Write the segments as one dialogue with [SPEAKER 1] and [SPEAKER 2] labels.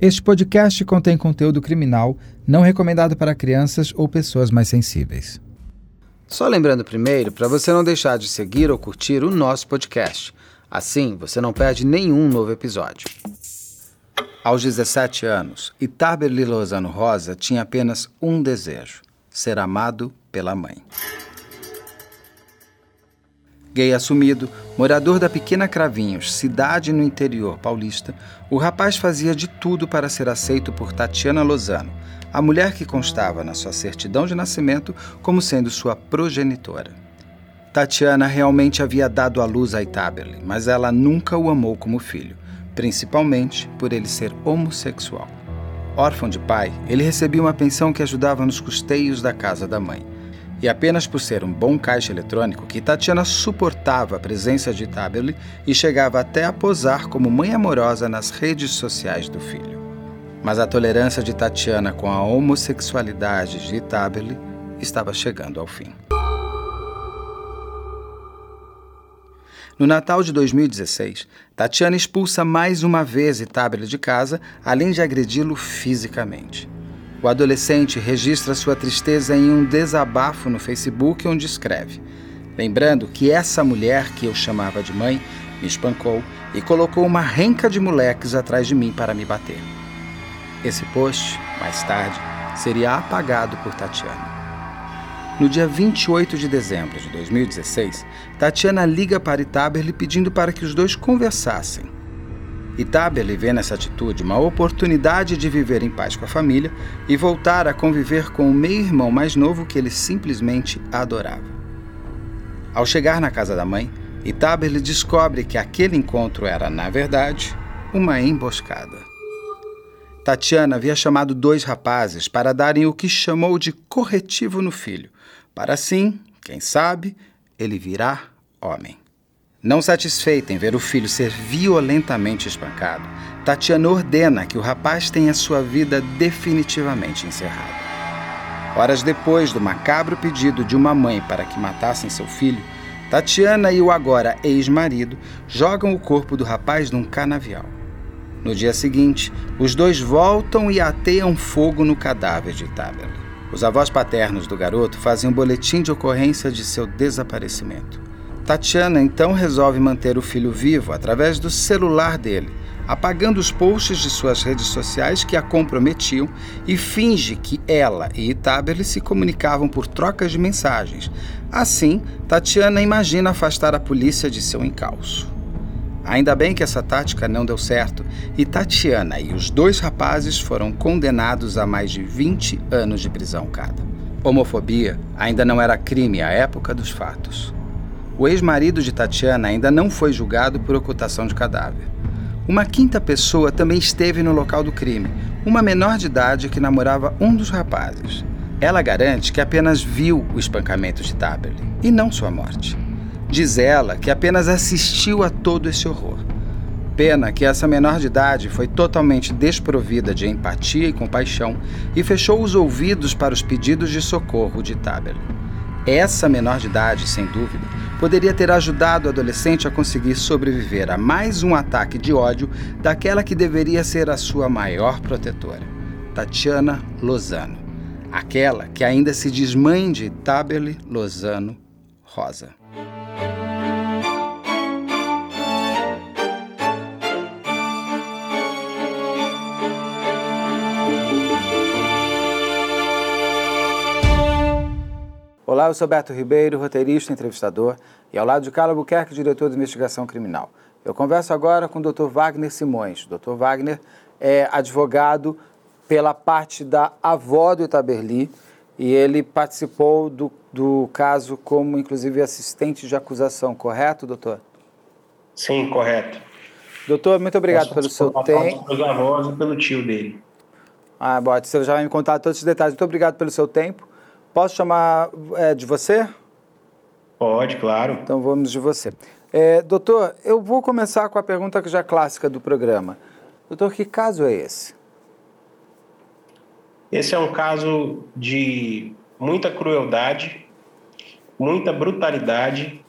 [SPEAKER 1] Este podcast contém conteúdo criminal não recomendado para crianças ou pessoas mais sensíveis.
[SPEAKER 2] Só lembrando primeiro para você não deixar de seguir ou curtir o nosso podcast. Assim, você não perde nenhum novo episódio. Aos 17 anos, Itaberli Lozano Rosa tinha apenas um desejo: ser amado pela mãe. Gay assumido, morador da pequena Cravinhos, cidade no interior paulista, o rapaz fazia de tudo para ser aceito por Tatiana Lozano, a mulher que constava na sua certidão de nascimento como sendo sua progenitora. Tatiana realmente havia dado à luz a Itaberli, mas ela nunca o amou como filho, principalmente por ele ser homossexual. Órfão de pai, ele recebia uma pensão que ajudava nos custeios da casa da mãe. E apenas por ser um bom caixa eletrônico que Tatiana suportava a presença de Taberly e chegava até a posar como mãe amorosa nas redes sociais do filho. Mas a tolerância de Tatiana com a homossexualidade de Taberly estava chegando ao fim. No Natal de 2016, Tatiana expulsa mais uma vez Itábela de casa, além de agredi-lo fisicamente. O adolescente registra sua tristeza em um desabafo no Facebook, onde escreve: Lembrando que essa mulher que eu chamava de mãe me espancou e colocou uma renca de moleques atrás de mim para me bater. Esse post, mais tarde, seria apagado por Tatiana. No dia 28 de dezembro de 2016, Tatiana liga para Itaberli pedindo para que os dois conversassem. Itaberli vê nessa atitude uma oportunidade de viver em paz com a família e voltar a conviver com o meio-irmão mais novo que ele simplesmente adorava. Ao chegar na casa da mãe, Itaberli descobre que aquele encontro era, na verdade, uma emboscada. Tatiana havia chamado dois rapazes para darem o que chamou de corretivo no filho, para assim, quem sabe, ele virar homem. Não satisfeita em ver o filho ser violentamente espancado, Tatiana ordena que o rapaz tenha sua vida definitivamente encerrada. Horas depois do macabro pedido de uma mãe para que matassem seu filho, Tatiana e o agora ex-marido jogam o corpo do rapaz num canavial. No dia seguinte, os dois voltam e ateiam fogo no cadáver de Tabela. Os avós paternos do garoto fazem um boletim de ocorrência de seu desaparecimento. Tatiana então resolve manter o filho vivo através do celular dele, apagando os posts de suas redes sociais que a comprometiam e finge que ela e Itaberli se comunicavam por trocas de mensagens. Assim, Tatiana imagina afastar a polícia de seu encalço. Ainda bem que essa tática não deu certo e Tatiana e os dois rapazes foram condenados a mais de 20 anos de prisão cada. Homofobia ainda não era crime à época dos fatos. O ex-marido de Tatiana ainda não foi julgado por ocultação de cadáver. Uma quinta pessoa também esteve no local do crime, uma menor de idade que namorava um dos rapazes. Ela garante que apenas viu o espancamento de Taberly e não sua morte. Diz ela que apenas assistiu a todo esse horror. Pena que essa menor de idade foi totalmente desprovida de empatia e compaixão e fechou os ouvidos para os pedidos de socorro de Taberly. Essa menor de idade, sem dúvida, poderia ter ajudado o adolescente a conseguir sobreviver a mais um ataque de ódio daquela que deveria ser a sua maior protetora, Tatiana Lozano, aquela que ainda se diz mãe de Taberly Lozano Rosa. Olá, eu sou Beto Ribeiro, roteirista e entrevistador, e ao lado de Carla Buquerque, diretor de investigação criminal. Eu converso agora com o Dr. Wagner Simões. O Dr. Wagner é advogado pela parte da avó do Itaberli e ele participou do, do caso como, inclusive, assistente de acusação, correto, doutor?
[SPEAKER 3] Sim, correto.
[SPEAKER 2] Doutor, muito obrigado pelo seu tempo.
[SPEAKER 3] Pelos avós e pelo tio dele.
[SPEAKER 2] Ah, bom, você já vai me contar todos os detalhes. Muito obrigado pelo seu tempo. Posso chamar é, de você?
[SPEAKER 3] Pode, claro.
[SPEAKER 2] Então vamos de você. É, doutor, eu vou começar com a pergunta que já é clássica do programa. Doutor, que caso é esse?
[SPEAKER 3] Esse é um caso de muita crueldade, muita brutalidade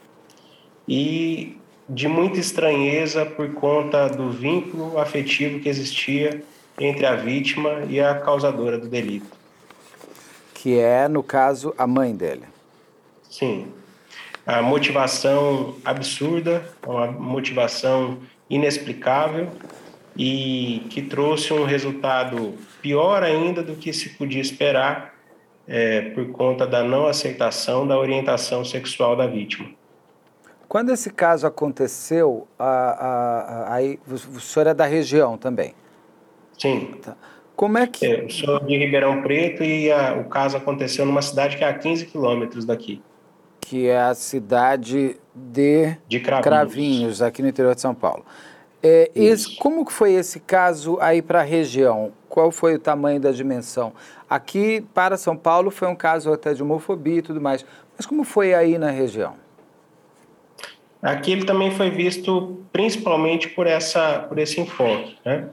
[SPEAKER 3] e de muita estranheza por conta do vínculo afetivo que existia entre a vítima e a causadora do delito.
[SPEAKER 2] Que é, no caso, a mãe dele.
[SPEAKER 3] Sim. A motivação absurda, uma motivação inexplicável e que trouxe um resultado pior ainda do que se podia esperar é, por conta da não aceitação da orientação sexual da vítima.
[SPEAKER 2] Quando esse caso aconteceu, a, a, a, aí, o senhor é da região também?
[SPEAKER 3] Sim.
[SPEAKER 2] Tá. Como é que.
[SPEAKER 3] É, eu sou de Ribeirão Preto e o caso aconteceu numa cidade que é a 15 quilômetros daqui.
[SPEAKER 2] Que é a cidade de,
[SPEAKER 3] de Cravinhos.
[SPEAKER 2] Cravinhos, aqui no interior de São Paulo. É, esse, como que foi esse caso aí para a região? Qual foi o tamanho da dimensão? Aqui, para São Paulo, foi um caso até de homofobia e tudo mais. Mas como foi aí na região?
[SPEAKER 3] Aqui ele também foi visto principalmente por, essa, por esse enfoque. Né?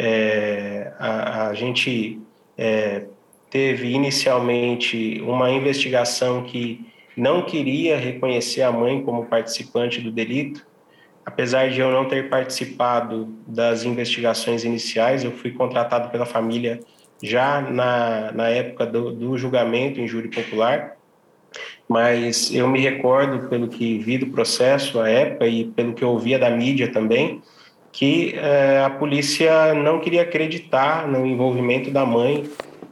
[SPEAKER 3] É, a, a, gente é, teve inicialmente uma investigação que não queria reconhecer a mãe como participante do delito. Apesar de eu não ter participado das investigações iniciais, eu fui contratado pela família já na, na época do, do julgamento em júri popular mas eu me recordo, pelo que vi do processo à época e pelo que eu ouvia da mídia também, que é, a polícia não queria acreditar no envolvimento da mãe,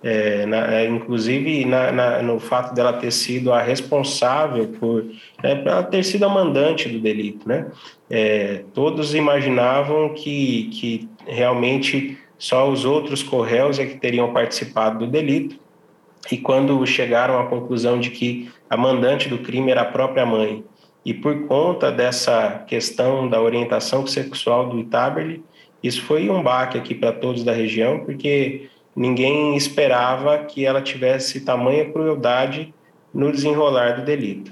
[SPEAKER 3] é, na, é, inclusive na, na, no fato dela ter sido a responsável por, né, ela ter sido a mandante do delito, né? É, todos imaginavam que, que realmente só os outros correios é que teriam participado do delito e quando chegaram à conclusão de que a mandante do crime era a própria mãe, e por conta dessa questão da orientação sexual do Itaberli, isso foi um baque aqui para todos da região, porque ninguém esperava que ela tivesse tamanha crueldade no desenrolar do delito.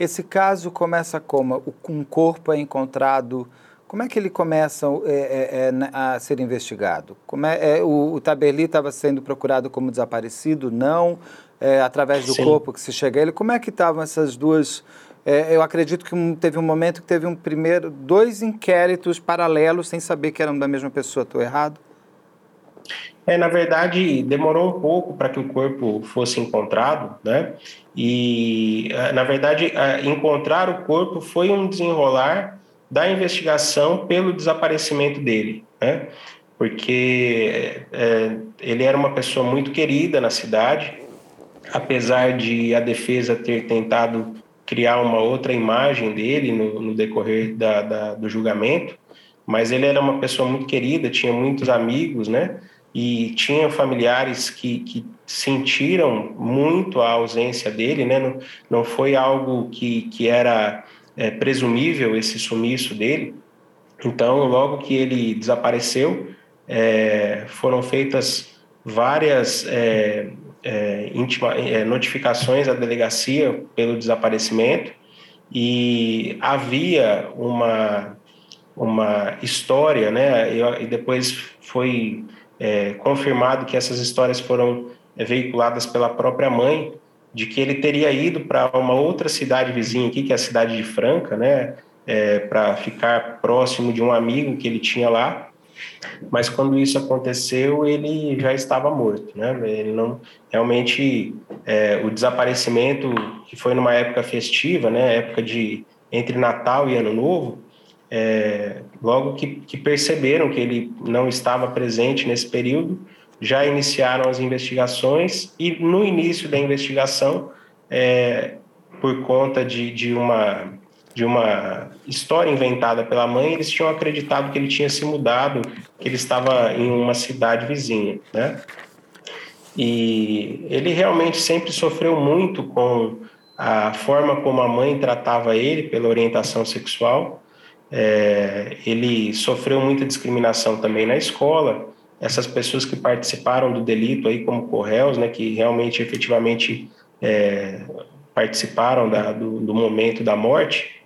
[SPEAKER 2] Esse caso começa como? Um corpo é encontrado como é que ele começa é, é, é a ser investigado? Como é, é o, o Taberli estava sendo procurado como desaparecido? Não? É, através do Sim. corpo que se chega a ele? Como é que estavam essas duas... É, eu acredito que teve um momento que teve um primeiro, dois inquéritos paralelos sem saber que eram da mesma pessoa. Estou errado?
[SPEAKER 3] É, na verdade, demorou um pouco para que o corpo fosse encontrado, né? E, na verdade, encontrar o corpo foi um desenrolar da investigação pelo desaparecimento dele, né? Porque é, ele era uma pessoa muito querida na cidade, apesar de a defesa ter tentado criar uma outra imagem dele no, no decorrer da, da, do julgamento, mas ele era uma pessoa muito querida, tinha muitos amigos, né? E tinha familiares que, que sentiram muito a ausência dele, né? Não, não foi algo que, que era é, presumível esse sumiço dele. Então, logo que ele desapareceu, é, foram feitas várias é, é é, notificações à delegacia pelo desaparecimento e havia uma, uma história, né? E, e depois foi é, confirmado que essas histórias foram veiculadas pela própria mãe de que ele teria ido para uma outra cidade vizinha aqui, que é a cidade de Franca, né, é, para ficar próximo de um amigo que ele tinha lá. Mas quando isso aconteceu, ele já estava morto, né? Ele não realmente é, o desaparecimento que foi numa época festiva, né, época de entre Natal e Ano Novo, é, logo que, que perceberam que ele não estava presente nesse período, já iniciaram as investigações e no início da investigação, é, por conta de, de, uma, de uma história inventada pela mãe, eles tinham acreditado que ele tinha se mudado, que ele estava em uma cidade vizinha, né? E ele realmente sempre sofreu muito com a forma como a mãe tratava ele pela orientação sexual. É, ele sofreu muita discriminação também na escola essas pessoas que participaram do delito aí como corréus, né, que realmente efetivamente é, participaram da, do, do, momento da morte,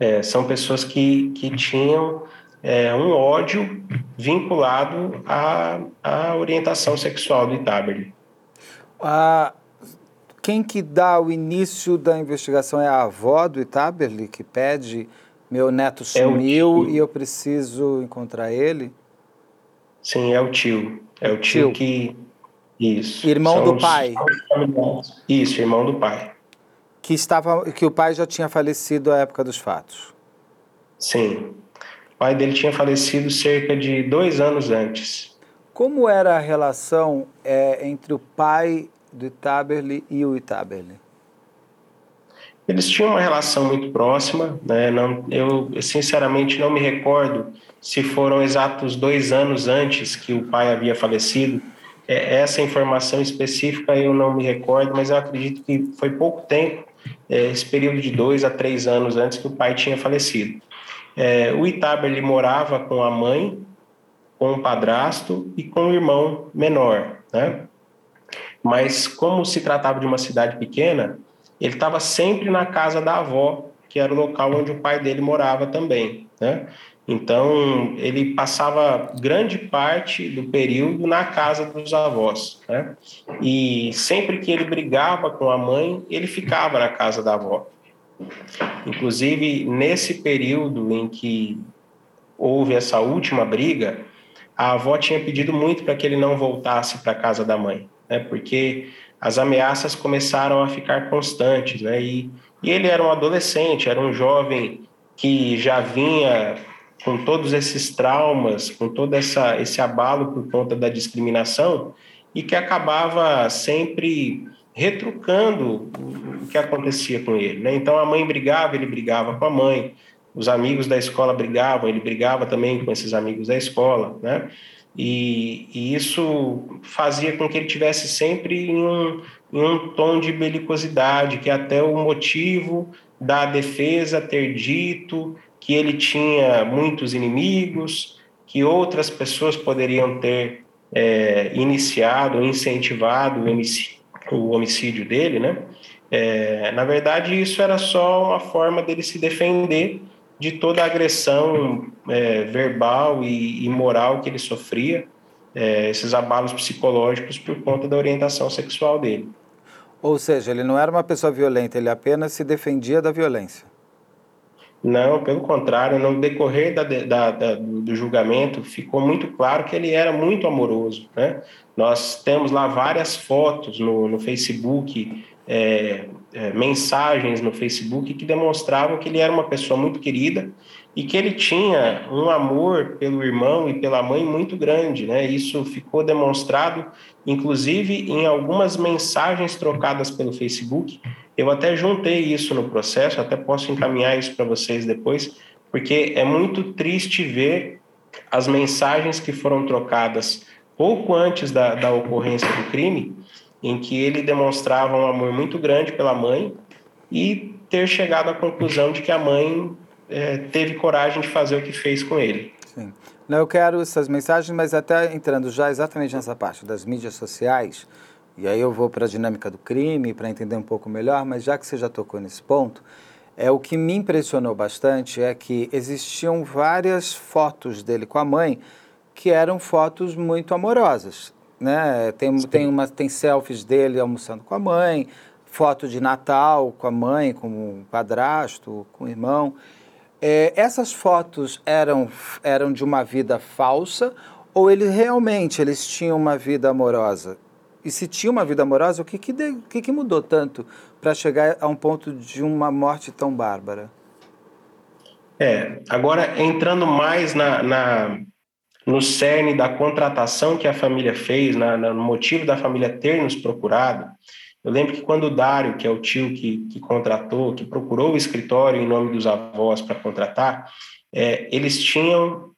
[SPEAKER 3] é, são pessoas que, que tinham é, um ódio vinculado à, à orientação sexual do Itaberli.
[SPEAKER 2] Ah, quem que dá o início da investigação é a avó do Itaberli, que pede meu neto é sumiu e eu preciso encontrar ele?
[SPEAKER 3] Sim, é o tio. É o tio, tio. que. Isso.
[SPEAKER 2] Irmão do pai.
[SPEAKER 3] Isso, irmão do pai.
[SPEAKER 2] Que, estava, que o pai já tinha falecido à época dos fatos.
[SPEAKER 3] Sim. O pai dele tinha falecido cerca de dois anos antes.
[SPEAKER 2] Como era a relação é, entre o pai do Itaberli e o Itaberli?
[SPEAKER 3] Eles tinham uma relação muito próxima, né? Não, eu sinceramente não me recordo se foram exatos dois anos antes que o pai havia falecido. É, essa informação específica eu não me recordo, mas eu acredito que foi pouco tempo, esse período de dois a três anos antes que o pai tinha falecido. É, o Itaber ele morava com a mãe, com o padrasto e com o irmão menor, né? Mas como se tratava de uma cidade pequena, ele estava sempre na casa da avó, que era o local onde o pai dele morava também, né? Então, ele passava grande parte do período na casa dos avós, né? E sempre que ele brigava com a mãe, ele ficava na casa da avó. Inclusive, nesse período em que houve essa última briga, a avó tinha pedido muito para que ele não voltasse para a casa da mãe, né? Porque as ameaças começaram a ficar constantes, né? E, e ele era um adolescente, era um jovem que já vinha com todos esses traumas, com todo essa, esse abalo por conta da discriminação e que acabava sempre retrucando o que acontecia com ele. Né? Então a mãe brigava, ele brigava com a mãe, os amigos da escola brigavam, ele brigava também com esses amigos da escola, né? E, e, isso fazia com que ele tivesse sempre em um, em um tom de belicosidade, que até o motivo da defesa ter dito que ele tinha muitos inimigos, que outras pessoas poderiam ter é, iniciado, incentivado o homicídio, dele, né? É, na verdade, isso era só uma forma dele se defender de toda a agressão é, verbal e, e, moral que ele sofria, é, esses abalos psicológicos por conta da orientação sexual dele.
[SPEAKER 2] Ou seja, ele não era uma pessoa violenta, ele apenas se defendia da violência.
[SPEAKER 3] Não, pelo contrário, no decorrer da, da, da, do julgamento ficou muito claro que ele era muito amoroso. Né? Nós temos lá várias fotos no, no Facebook é, é, mensagens no Facebook que demonstravam que ele era uma pessoa muito querida e que ele tinha um amor pelo irmão e pela mãe muito grande, né? Isso ficou demonstrado, inclusive, em algumas mensagens trocadas pelo Facebook. Eu até juntei isso no processo, até posso encaminhar isso para vocês depois, porque é muito triste ver as mensagens que foram trocadas pouco antes da, da ocorrência do crime em que ele demonstrava um amor muito grande pela mãe e ter chegado à conclusão de que a mãe é, teve coragem de fazer o que fez com ele.
[SPEAKER 2] Sim. Não, eu quero essas mensagens, mas até entrando já exatamente nessa parte das mídias sociais, e aí eu vou para a dinâmica do crime para entender um pouco melhor, mas já que você já tocou nesse ponto, é o que me impressionou bastante é que existiam várias fotos dele com a mãe que eram fotos muito amorosas né? Tem, tem, uma, tem selfies dele almoçando com a mãe, foto de Natal com a mãe, com o padrasto, com o irmão. É, essas fotos eram, eram de uma vida falsa ou eles realmente eles tinham uma vida amorosa? E se tinha uma vida amorosa, o que, que, de, que, que mudou tanto para chegar a um ponto de uma morte tão bárbara?
[SPEAKER 3] É, agora entrando mais na, na no cerne da contratação que a família fez, na, na, no motivo da família ter nos procurado. Eu lembro que quando o Dário, que é o tio que, que contratou, que procurou o escritório em nome dos avós para contratar, é, eles tinham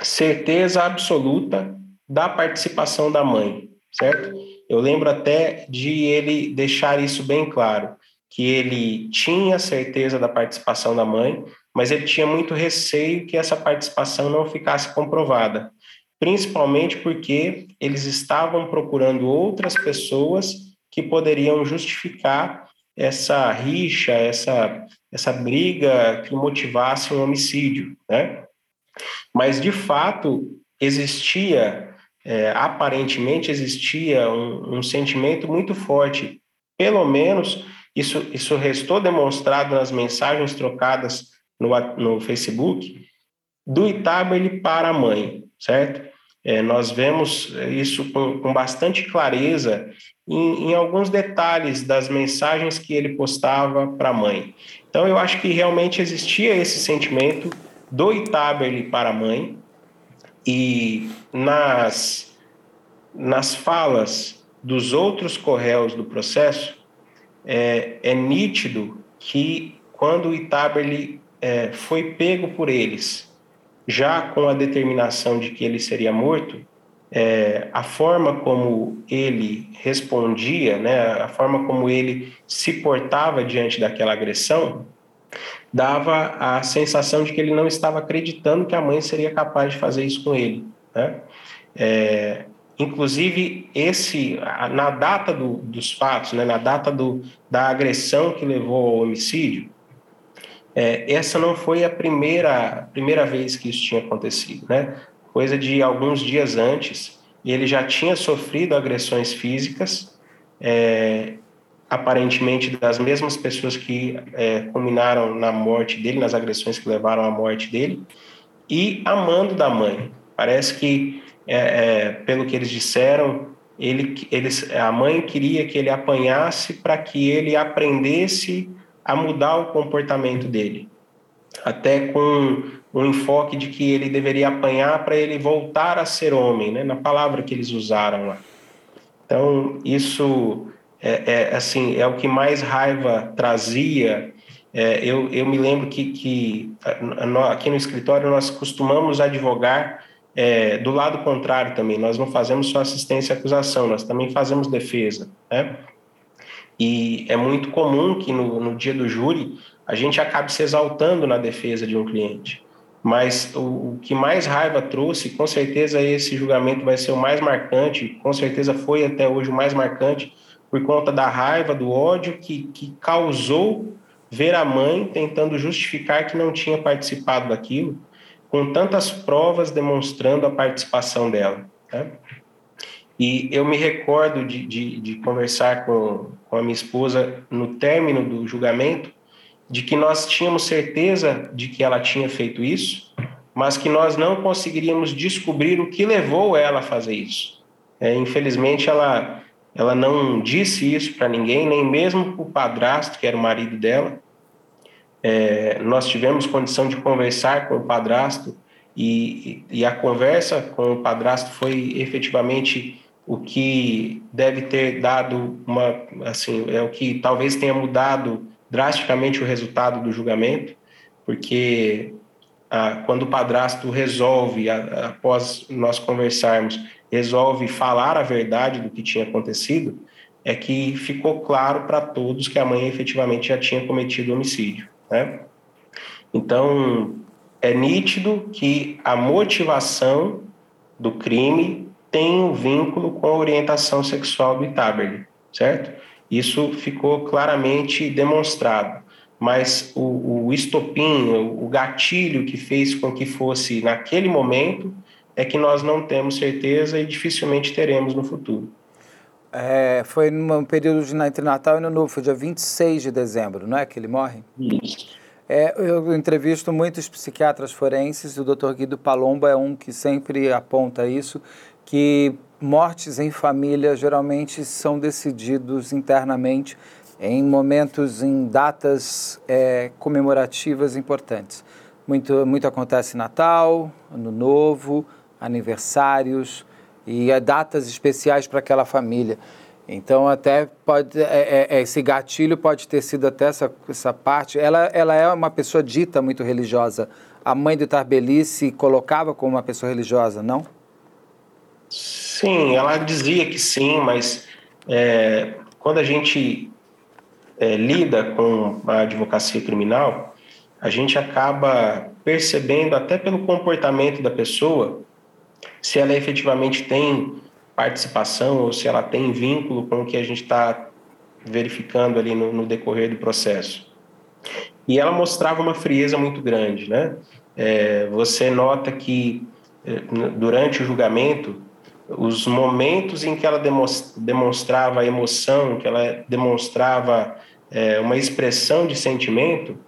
[SPEAKER 3] certeza absoluta da participação da mãe, certo? Eu lembro até de ele deixar isso bem claro, que ele tinha certeza da participação da mãe, mas ele tinha muito receio que essa participação não ficasse comprovada, principalmente porque eles estavam procurando outras pessoas que poderiam justificar essa rixa, essa, essa briga que motivasse um homicídio, né? Mas, de fato, existia, é, aparentemente existia um, um sentimento muito forte, pelo menos isso, isso restou demonstrado nas mensagens trocadas no, no Facebook, do Itabeli para a mãe, certo? É, nós vemos isso com, com bastante clareza em, em, alguns detalhes das mensagens que ele postava para a mãe. Então, eu acho que realmente existia esse sentimento do Itaberli para a mãe, e nas, nas falas dos outros corréus do processo, é, é nítido que quando o Itaberli é, foi pego por eles, já com a determinação de que ele seria morto, é, a forma como ele respondia, né, a forma como ele se portava diante daquela agressão, dava a sensação de que ele não estava acreditando que a mãe seria capaz de fazer isso com ele. Né? É, inclusive, esse, na data do, dos fatos, né, na data do, da agressão que levou ao homicídio, é, essa não foi a primeira, primeira vez que isso tinha acontecido. Né? Coisa de alguns dias antes, ele já tinha sofrido agressões físicas, é, aparentemente das mesmas pessoas que é, culminaram na morte dele, nas agressões que levaram à morte dele, e amando da mãe. Parece que, é, é, pelo que eles disseram, ele, eles, a mãe queria que ele apanhasse para que ele aprendesse a mudar o comportamento dele, até com um enfoque de que ele deveria apanhar para ele voltar a ser homem, né? na palavra que eles usaram lá. Então, isso é, é, assim, é o que mais raiva trazia. É, eu, eu me lembro que, que aqui no escritório nós costumamos advogar é, do lado contrário também. Nós não fazemos só assistência e acusação, nós também fazemos defesa. Né? E é muito comum que no, no dia do júri a gente acabe se exaltando na defesa de um cliente. Mas o, o, que mais raiva trouxe, com certeza esse julgamento vai ser o mais marcante, com certeza foi até hoje o mais marcante, por conta da raiva, do ódio que, que causou ver a mãe tentando justificar que não tinha participado daquilo, com tantas provas demonstrando a participação dela. Né? E eu me recordo de, de, de conversar com, com a minha esposa no término do julgamento, de que nós tínhamos certeza de que ela tinha feito isso, mas que nós não conseguiríamos descobrir o que levou ela a fazer isso. É, infelizmente, ela ela não disse isso para ninguém, nem mesmo para o padrasto, que era o marido dela. É, nós tivemos condição de conversar com o padrasto e, e, a conversa com o padrasto foi efetivamente o que deve ter dado uma, assim, é o que talvez tenha mudado drasticamente o resultado do julgamento, porque ah, quando o padrasto resolve, após nós conversarmos, resolve falar a verdade do que tinha acontecido, é que ficou claro para todos que a mãe efetivamente já tinha cometido homicídio. Né? Então, é nítido que a motivação do crime tem um vínculo com a orientação sexual do Itaberli, certo? Isso ficou claramente demonstrado. Mas o, o estopim, o gatilho que fez com que fosse naquele momento, é que nós não temos certeza e dificilmente teremos no futuro.
[SPEAKER 2] É, foi num período de, entre Natal e Ano Novo, foi dia 26 de dezembro, não é que ele morre?
[SPEAKER 3] Isso.
[SPEAKER 2] É, eu entrevisto muitos psiquiatras forenses e o Dr. Guido Palomba é um que sempre aponta isso, que mortes em família geralmente são decididos internamente em momentos, em datas é, comemorativas importantes. Muito, muito acontece Natal, Ano Novo, aniversários e é datas especiais para aquela família. Então, até pode, é, é, é, esse gatilho pode ter sido até essa, essa parte. Ela, ela é uma pessoa dita muito religiosa. A mãe do Tarbeli se colocava como uma pessoa religiosa, não?
[SPEAKER 3] Sim, ela dizia que sim, mas é, quando a gente é, lida com a advocacia criminal, a gente acaba percebendo, até pelo comportamento da pessoa, se ela efetivamente tem participação ou se ela tem vínculo com o que a gente está verificando ali no, no, decorrer do processo. E ela mostrava uma frieza muito grande, né? É, você nota que é, durante o julgamento, os momentos em que ela demonstrava emoção, que ela demonstrava é, uma expressão de sentimento,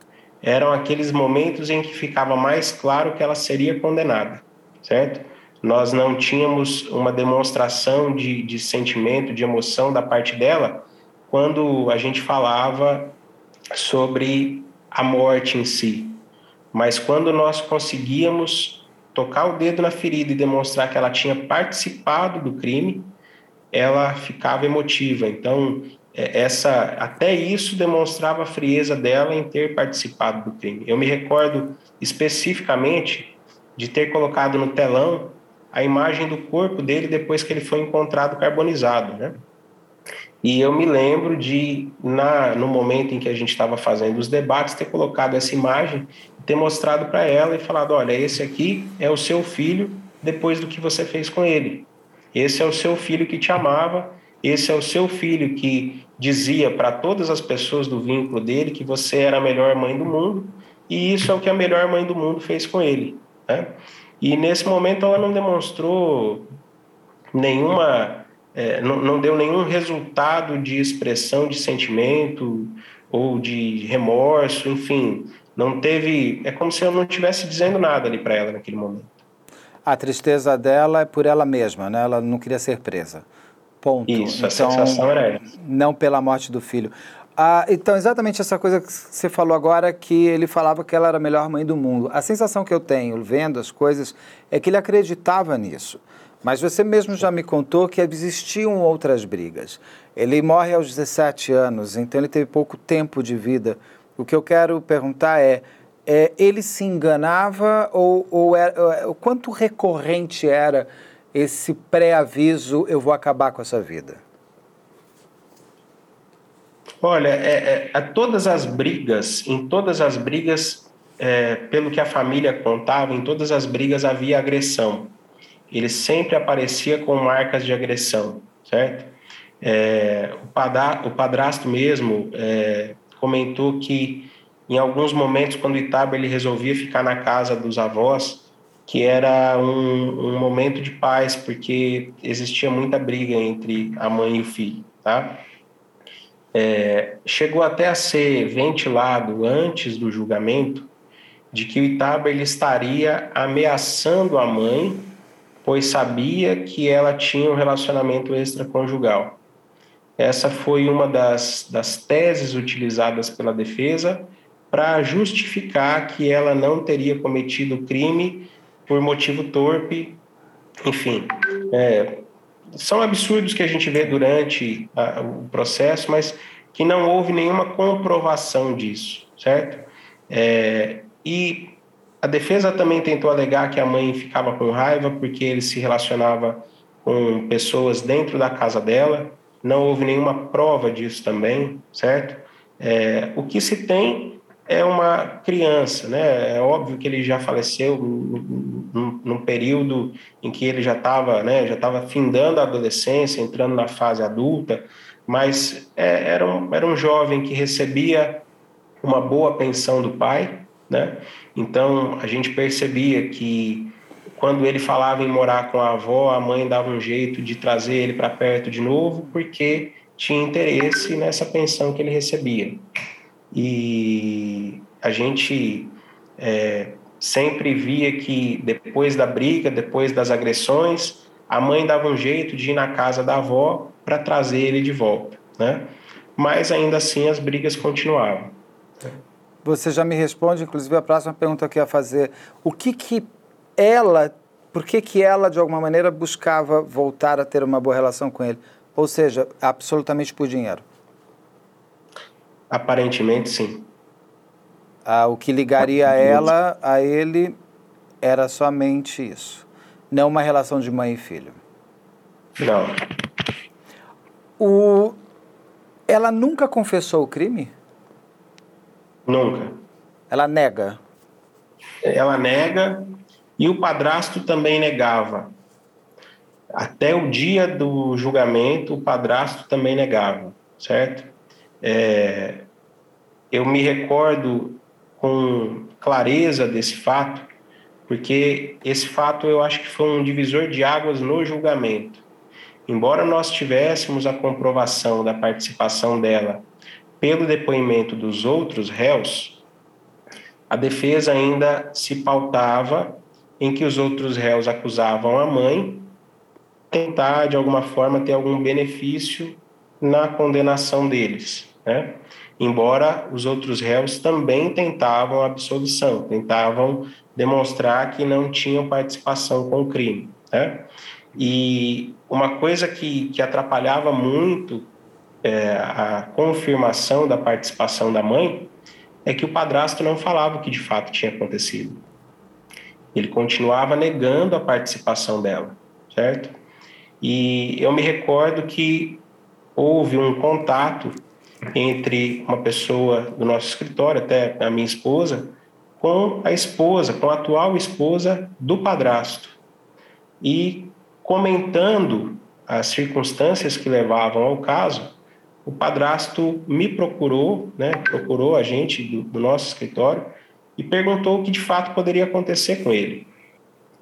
[SPEAKER 3] eram aqueles momentos em que ficava mais claro que ela seria condenada, certo? nós não tínhamos uma demonstração de, de sentimento, de emoção da parte dela, quando a gente falava sobre a morte em si. Mas quando nós conseguíamos tocar o dedo na ferida e demonstrar que ela tinha participado do crime, ela ficava emotiva. Então, é, essa até isso demonstrava a frieza dela em ter participado do crime. Eu me recordo especificamente de ter colocado no telão a imagem do corpo dele depois que ele foi encontrado carbonizado, né? E eu me lembro de, na, no momento em que a gente estava fazendo os debates, ter colocado essa imagem, ter mostrado para ela e falado: olha, esse aqui é o seu filho depois do que você fez com ele. Esse é o seu filho que te amava, esse é o seu filho que dizia para todas as pessoas do vínculo dele que você era a melhor mãe do mundo, e isso é o que a melhor mãe do mundo fez com ele. Né? E nesse momento ela não demonstrou nenhuma é, não, não deu nenhum resultado de expressão de sentimento ou de remorso, enfim, não teve. É como se eu não estivesse dizendo nada ali para ela naquele momento.
[SPEAKER 2] A tristeza dela é por ela mesma, né? Ela não queria ser presa. Ponto.
[SPEAKER 3] Isso, então, a sensação era essa.
[SPEAKER 2] Não pela morte do filho. Ah, então, exatamente essa coisa que você falou agora, que ele falava que ela era a melhor mãe do mundo. A sensação que eu tenho vendo as coisas é que ele acreditava nisso. Mas você mesmo já me contou que existiam outras brigas. Ele morre aos 17 anos, então ele teve pouco tempo de vida. O que eu quero perguntar é, é ele se enganava ou, ou era, o quanto recorrente era esse pré-aviso, eu vou acabar com essa vida?
[SPEAKER 3] Olha, é, é, todas as brigas, em todas as brigas, é, pelo que a família contava, em todas as brigas havia agressão ele sempre aparecia com marcas de agressão, certo? É, o, padra, o padrasto mesmo é, comentou que em alguns momentos, quando o Itaba ele resolvia ficar na casa dos avós, que era um, um momento de paz, porque existia muita briga entre a mãe e o filho, tá? É, chegou até a ser ventilado antes do julgamento de que o Itaba ele estaria ameaçando a mãe pois sabia que ela tinha um relacionamento extraconjugal. Essa foi uma das, das teses utilizadas pela defesa para justificar que ela não teria cometido crime por motivo torpe. Enfim, é, são absurdos que a gente vê durante a, o processo, mas que não houve nenhuma comprovação disso, certo? É, e a defesa também tentou alegar que a mãe ficava com raiva porque ele se relacionava com pessoas dentro da casa dela. Não houve nenhuma prova disso também, certo? É, o que se tem é uma criança, né? É óbvio que ele já faleceu num, período em que ele já estava, né? Já estava findando a adolescência, entrando na fase adulta, mas é, era, um, era um jovem que recebia uma boa pensão do pai, né? Então a gente percebia que quando ele falava em morar com a avó, a mãe dava um jeito de trazer ele para perto de novo, porque tinha interesse nessa pensão que ele recebia. E a gente é, sempre via que depois da briga, depois das agressões, a mãe dava um jeito de ir na casa da avó para trazer ele de volta, né? Mas ainda assim as brigas continuavam.
[SPEAKER 2] Você já me responde, inclusive, a próxima pergunta que eu ia fazer. O que que ela, por que que ela, de alguma maneira, buscava voltar a ter uma boa relação com ele? Ou seja, absolutamente por dinheiro?
[SPEAKER 3] Aparentemente, sim.
[SPEAKER 2] Ah, o que ligaria ela a ele era somente isso. Não uma relação de mãe e filho.
[SPEAKER 3] Não.
[SPEAKER 2] O... Ela nunca confessou o crime?
[SPEAKER 3] Nunca.
[SPEAKER 2] Ela nega?
[SPEAKER 3] Ela nega e o padrasto também negava. Até o dia do julgamento, o padrasto também negava, certo? É, eu me recordo com clareza desse fato, porque esse fato eu acho que foi um divisor de águas no julgamento. Embora nós tivéssemos a comprovação da participação dela pelo depoimento dos outros réus, a defesa ainda se pautava em que os outros réus acusavam a mãe tentar de alguma forma ter algum benefício na condenação deles, né? Embora os outros réus também tentavam a absolução, tentavam demonstrar que não tinham participação com o crime, né? E uma coisa que, que atrapalhava muito é, a confirmação da participação da mãe é que o padrasto não falava o que de fato tinha acontecido. Ele continuava negando a participação dela, certo? E eu me recordo que houve um contato entre uma pessoa do nosso escritório, até a minha esposa, com a esposa, com a atual esposa do padrasto. E comentando as circunstâncias que levavam ao caso, o padrasto me procurou, né, procurou a gente do, do nosso escritório e perguntou o que de fato poderia acontecer com ele.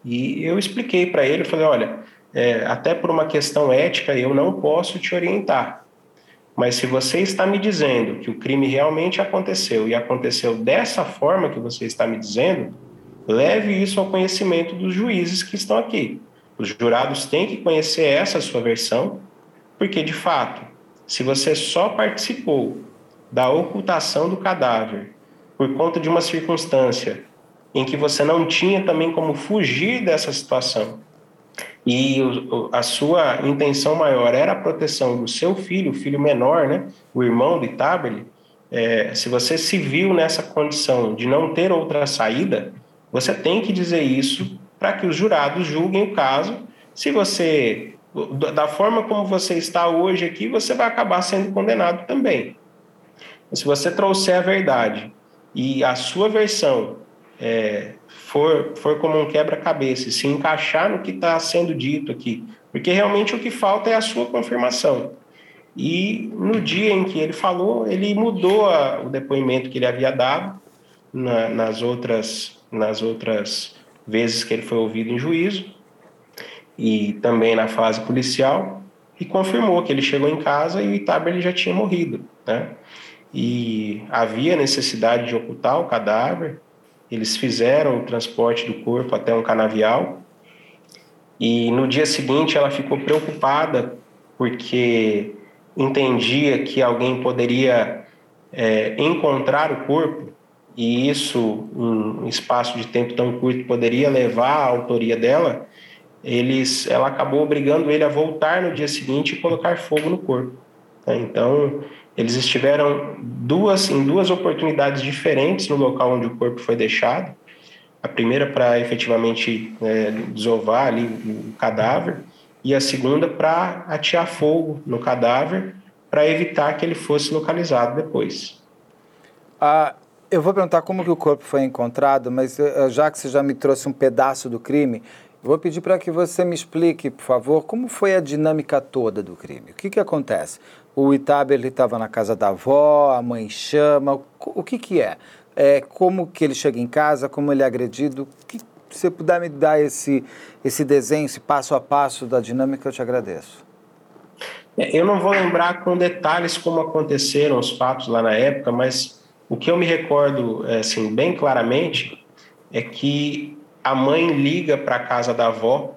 [SPEAKER 3] E eu expliquei para ele, falei, olha, é, até por uma questão ética eu não posso te orientar, mas se você está me dizendo que o crime realmente aconteceu e aconteceu dessa forma que você está me dizendo, leve isso ao conhecimento dos juízes que estão aqui. Os jurados têm que conhecer essa sua versão, porque de fato, se você só participou da ocultação do cadáver por conta de uma circunstância em que você não tinha também como fugir dessa situação e a sua intenção maior era a proteção do seu filho, o filho menor, né, o irmão de Taberly, é, se você se viu nessa condição de não ter outra saída, você tem que dizer isso para que os jurados julguem o caso. Se você, da forma como você está hoje aqui, você vai acabar sendo condenado também. Se você trouxer a verdade e a sua versão é, for, for como um quebra-cabeça, se encaixar no que está sendo dito aqui, porque realmente o que falta é a sua confirmação. E no dia em que ele falou, ele mudou a, o depoimento que ele havia dado na, nas outras nas outras vezes que ele foi ouvido em juízo e também na fase policial e confirmou que ele chegou em casa e o Itaber ele já tinha morrido, né? E havia necessidade de ocultar o cadáver, eles fizeram o transporte do corpo até um canavial e no dia seguinte ela ficou preocupada porque entendia que alguém poderia é, encontrar o corpo e isso, um espaço de tempo tão curto, poderia levar à autoria dela, eles, ela acabou obrigando ele a voltar no dia seguinte e colocar fogo no corpo. Né? Então, eles estiveram duas, em duas oportunidades diferentes no local onde o corpo foi deixado. A primeira para efetivamente é, desovar ali o cadáver e a segunda para atear fogo no cadáver para evitar que ele fosse localizado depois.
[SPEAKER 2] Ah, eu vou perguntar como que o corpo foi encontrado, mas eh, já que você já me trouxe um pedaço do crime, vou pedir para que você me explique, por favor, como foi a dinâmica toda do crime. O que, que acontece? O Itaber ele estava na casa da avó, a mãe chama. O, que, que é? é? Como que ele chega em casa, como ele é agredido? Que, se você puder me dar esse, esse desenho, esse passo a passo da dinâmica, eu te agradeço.
[SPEAKER 3] É, eu não vou lembrar com detalhes como aconteceram os fatos lá na época, mas o que eu me recordo é, assim, bem claramente é que a mãe liga para a casa da avó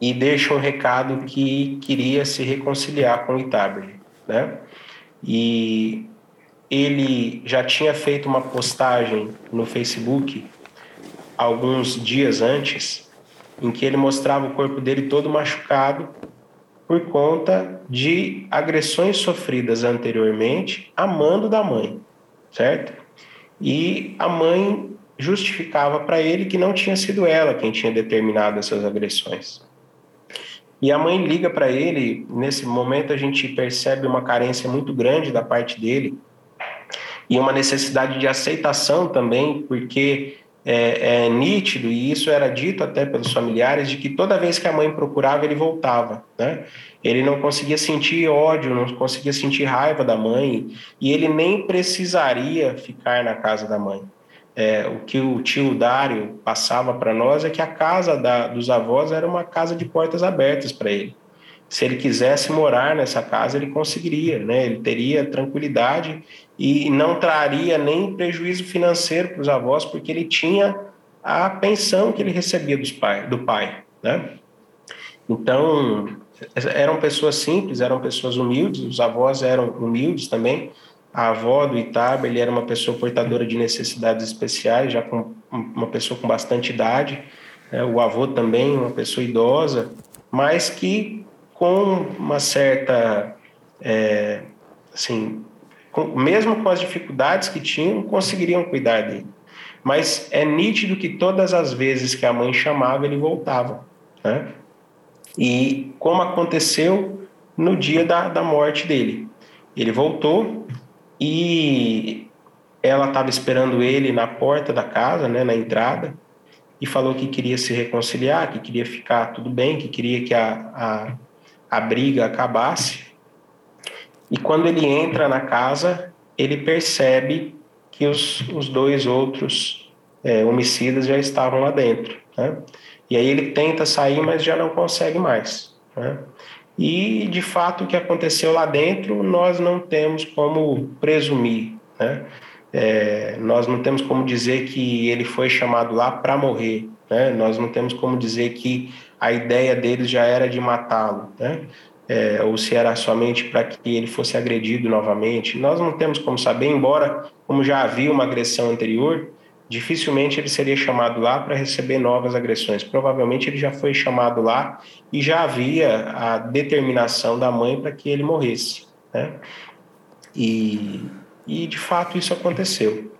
[SPEAKER 3] e deixa um recado que queria se reconciliar com o Itabri, né? E ele já tinha feito uma postagem no Facebook alguns dias antes, em que ele mostrava o corpo dele todo machucado por conta de agressões sofridas anteriormente a mando da mãe, certo? E a mãe justificava para ele que não tinha sido ela quem tinha determinado essas agressões. E a mãe liga para ele, nesse momento a gente percebe uma carência muito grande da parte dele e uma necessidade de aceitação também, porque é, é, nítido, e isso era dito até pelos familiares, de que toda vez que a mãe procurava, ele voltava. Né? Ele não conseguia sentir ódio, não conseguia sentir raiva da mãe, e ele nem precisaria ficar na casa da mãe. É, o que o tio Dário passava para nós é que a casa da, dos avós era uma casa de portas abertas para ele. Se ele quisesse morar nessa casa, ele conseguiria, né? ele teria tranquilidade e não traria nem prejuízo financeiro para os avós, porque ele tinha a pensão que ele recebia dos pai, do pai, né? Então, eram pessoas simples, eram pessoas humildes, os avós eram humildes também. A avó do Itaba, ele era uma pessoa portadora de necessidades especiais, já com uma pessoa com bastante idade. Né? O avô também, uma pessoa idosa, mas que com uma certa, é, assim, com, mesmo com as dificuldades que tinham, conseguiriam cuidar dele. Mas é nítido que todas as vezes que a mãe chamava, ele voltava. Né? E como aconteceu no dia da, da morte dele. Ele voltou e ela estava esperando ele na porta da casa, né, na entrada, e falou que queria se reconciliar, que queria ficar tudo bem, que queria que a, a, a briga acabasse. E quando ele entra na casa, ele percebe que os, os dois outros é, homicidas já estavam lá dentro. Né? E aí ele tenta sair, mas já não consegue mais. Né? E, de fato, o que aconteceu lá dentro, nós não temos como presumir. Né? É, nós não temos como dizer que ele foi chamado lá para morrer. Né? Nós não temos como dizer que a ideia deles já era de matá-lo. Né? É, ou se era somente para que ele fosse agredido novamente. Nós não temos como saber, embora, como já havia uma agressão anterior, dificilmente ele seria chamado lá para receber novas agressões. Provavelmente ele já foi chamado lá e já havia a determinação da mãe para que ele morresse. Né? E, e de fato isso aconteceu.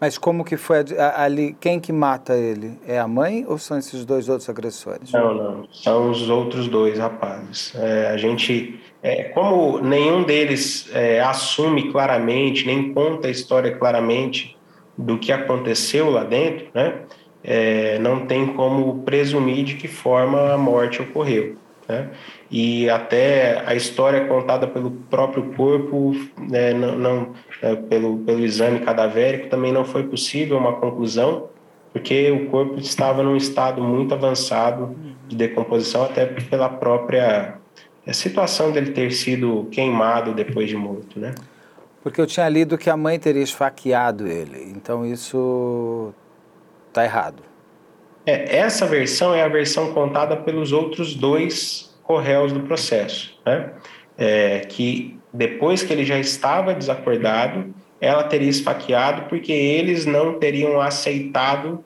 [SPEAKER 2] Mas como que foi ali? Quem que mata ele? É a mãe ou são esses dois outros agressores?
[SPEAKER 3] Não, não. São os outros dois rapazes. É, a gente, é, como nenhum deles é, assume claramente, nem conta a história claramente, do que aconteceu lá dentro, né, é, não tem como presumir de que forma a morte ocorreu. Né? E até a história contada pelo próprio corpo, né, não, não é, pelo, pelo exame cadavérico, também não foi possível uma conclusão, porque o corpo estava num estado muito avançado de decomposição, até pela própria é, situação dele ter sido queimado depois de morto, né?
[SPEAKER 2] Porque eu tinha lido que a mãe teria esfaqueado ele. Então isso está errado.
[SPEAKER 3] É, essa versão é a versão contada pelos outros dois corréus do processo. Né? É, que depois que ele já estava desacordado, ela teria esfaqueado porque eles não teriam aceitado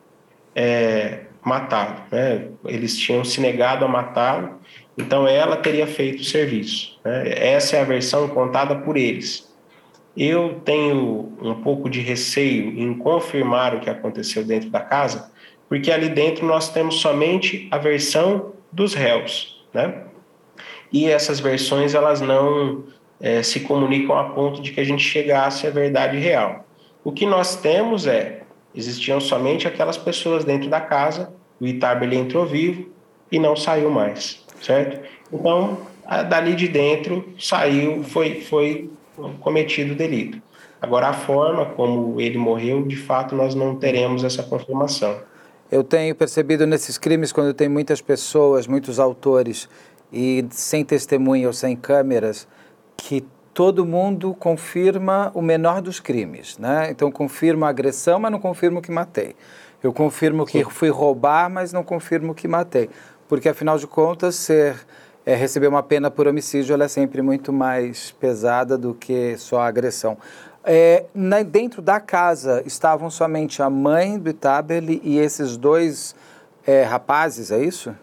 [SPEAKER 3] é, matá-lo. Né? Eles tinham se negado a matá-lo, então ela teria feito o serviço. Né? Essa é a versão contada por eles. Eu tenho um pouco de receio em confirmar o que aconteceu dentro da casa, porque ali dentro nós temos somente a versão dos réus, né? E essas versões elas não é, se comunicam a ponto de que a gente chegasse à verdade real. O que nós temos é existiam somente aquelas pessoas dentro da casa, o Itab ele entrou vivo e não saiu mais, certo? Então, dali de dentro saiu, foi, foi cometido o delito. Agora, a forma como ele morreu, de fato, nós não teremos essa confirmação.
[SPEAKER 2] Eu tenho percebido nesses crimes, quando tem muitas pessoas, muitos autores, e sem testemunha ou sem câmeras, que todo mundo confirma o menor dos crimes, né? Então confirma a agressão, mas não confirmo que matei. Eu confirmo que fui roubar, mas não confirmo que matei, porque afinal de contas ser é, receber uma pena por homicídio ela é sempre muito mais pesada do que só a agressão. É, na, dentro da casa estavam somente a mãe do Itabeli e esses dois é, rapazes, é isso?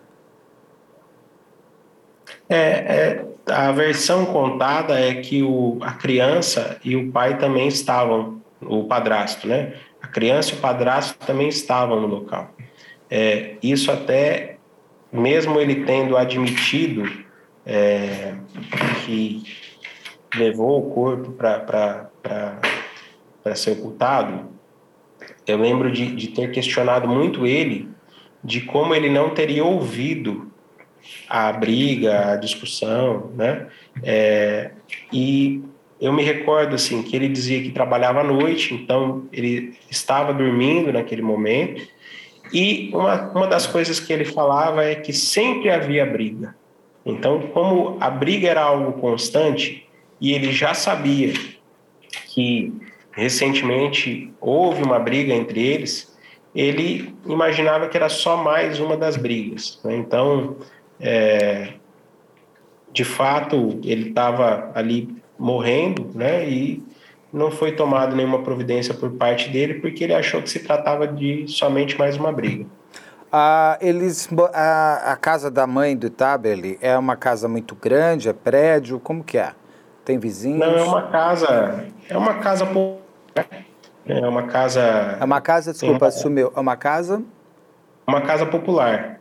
[SPEAKER 3] É, é, a versão contada é que o, a criança e o pai também estavam, o padrasto, né? A criança e o padrasto também estavam no local. É, isso até mesmo ele tendo admitido é, que levou o corpo para ser ocultado, eu lembro de, de ter questionado muito ele de como ele não teria ouvido a briga, a discussão, né? É, e eu me recordo assim que ele dizia que trabalhava à noite, então ele estava dormindo naquele momento e uma, uma das coisas que ele falava é que sempre havia briga. Então, como a briga era algo constante, e ele já sabia que recentemente houve uma briga entre eles, ele imaginava que era só mais uma das brigas. Né? Então, é, de fato, ele estava ali morrendo, né? E não foi tomada nenhuma providência por parte dele, porque ele achou que se tratava de somente mais uma briga.
[SPEAKER 2] Ah, eles, a, a, casa da mãe do Taberly é uma casa muito grande, é prédio, como que é? Tem vizinhos?
[SPEAKER 3] Não, é uma casa, é uma casa é uma casa.
[SPEAKER 2] É uma casa, desculpa, uma, sumiu. É uma casa?
[SPEAKER 3] Uma casa popular.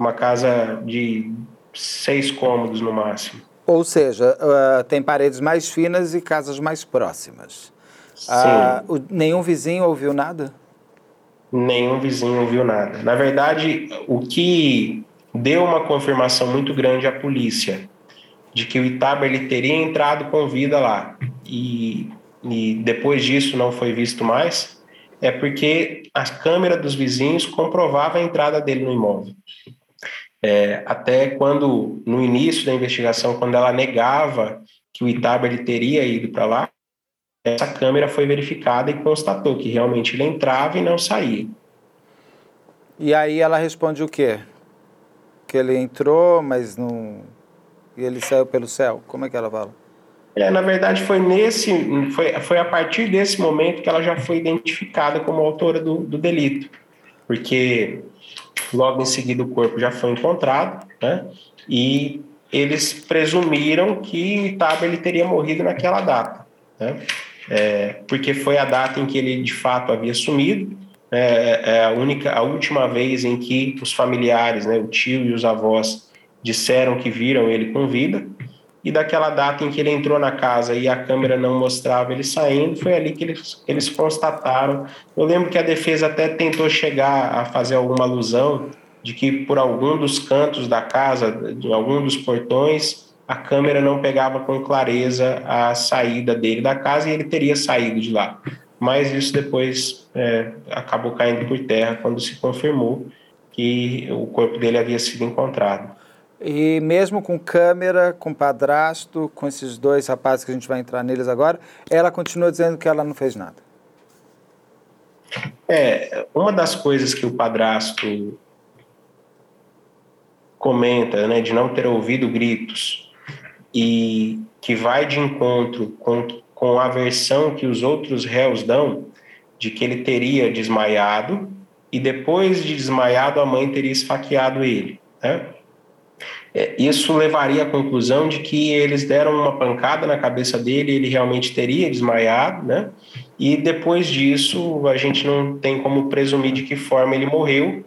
[SPEAKER 3] Uma casa de seis cômodos no máximo.
[SPEAKER 2] Ou seja, uh, tem paredes mais finas e casas mais próximas.
[SPEAKER 3] Sim. Uh,
[SPEAKER 2] nenhum vizinho ouviu nada?
[SPEAKER 3] Nenhum vizinho ouviu nada. Na verdade, o que deu uma confirmação muito grande à polícia de que o Itaba ele teria entrado com vida lá e e depois disso não foi visto mais, é porque a câmera dos vizinhos comprovava a entrada dele no imóvel. É, até quando, no início da investigação, quando ela negava que o Itaba ele teria ido para lá, essa câmera foi verificada e constatou que realmente ele entrava e não saía.
[SPEAKER 2] E aí ela responde o quê? Que ele entrou, mas não. E ele saiu pelo céu? Como é que ela fala?
[SPEAKER 3] É, na verdade, foi nesse, foi, foi a partir desse momento que ela já foi identificada como autora do, do delito, porque logo em seguida o corpo já foi encontrado, né? E eles presumiram que Itaba ele teria morrido naquela data, né? É, porque foi a data em que ele de fato havia sumido, é, é, a única, a última vez em que os familiares, né, o tio e os avós disseram que viram ele com vida e daquela data em que ele entrou na casa e a câmera não mostrava ele saindo, foi ali que eles, eles constataram. Eu lembro que a defesa até tentou chegar a fazer alguma alusão de que por algum dos cantos da casa, de algum dos portões, a câmera não pegava com clareza a saída dele da casa e ele teria saído de lá. Mas isso depois é, acabou caindo por terra quando se confirmou que o corpo dele havia sido encontrado.
[SPEAKER 2] E mesmo com câmera, com padrasto, com esses dois rapazes que a gente vai entrar neles agora, ela continua dizendo que ela não fez nada.
[SPEAKER 3] É, uma das coisas que o padrasto comenta, né, de não ter ouvido gritos e que vai de encontro com, com a versão que os outros réus dão de que ele teria desmaiado e depois de desmaiado a mãe teria esfaqueado ele, né? É, isso levaria à conclusão de que eles deram uma pancada na cabeça dele, ele realmente teria desmaiado, né? E depois disso, a gente não tem como presumir de que forma ele morreu,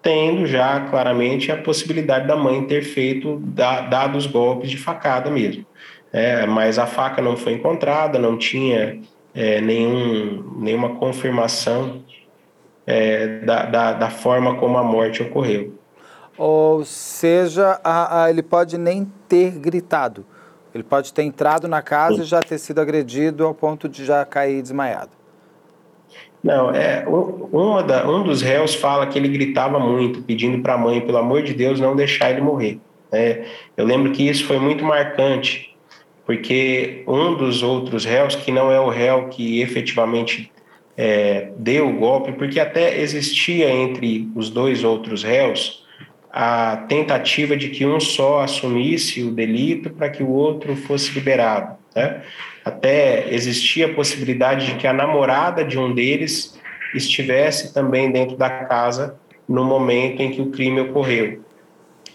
[SPEAKER 3] tendo já claramente a possibilidade da mãe ter feito, dado os golpes de facada mesmo. É, mas a faca não foi encontrada, não tinha é, nenhum, nenhuma confirmação é, da, da, da forma como a morte ocorreu.
[SPEAKER 2] Ou seja, a, a, ele pode nem ter gritado. Ele pode ter entrado na casa Sim. e já ter sido agredido ao ponto de já cair desmaiado.
[SPEAKER 3] Não, é uma da, um dos réus fala que ele gritava muito, pedindo para a mãe, pelo amor de Deus, não deixar ele morrer. É, eu lembro que isso foi muito marcante, porque um dos outros réus, que não é o réu que efetivamente é, deu o golpe, porque até existia entre os dois outros réus a tentativa de que um só assumisse o delito para que o outro fosse liberado. Né? Até existia a possibilidade de que a namorada de um deles estivesse também dentro da casa no momento em que o crime ocorreu.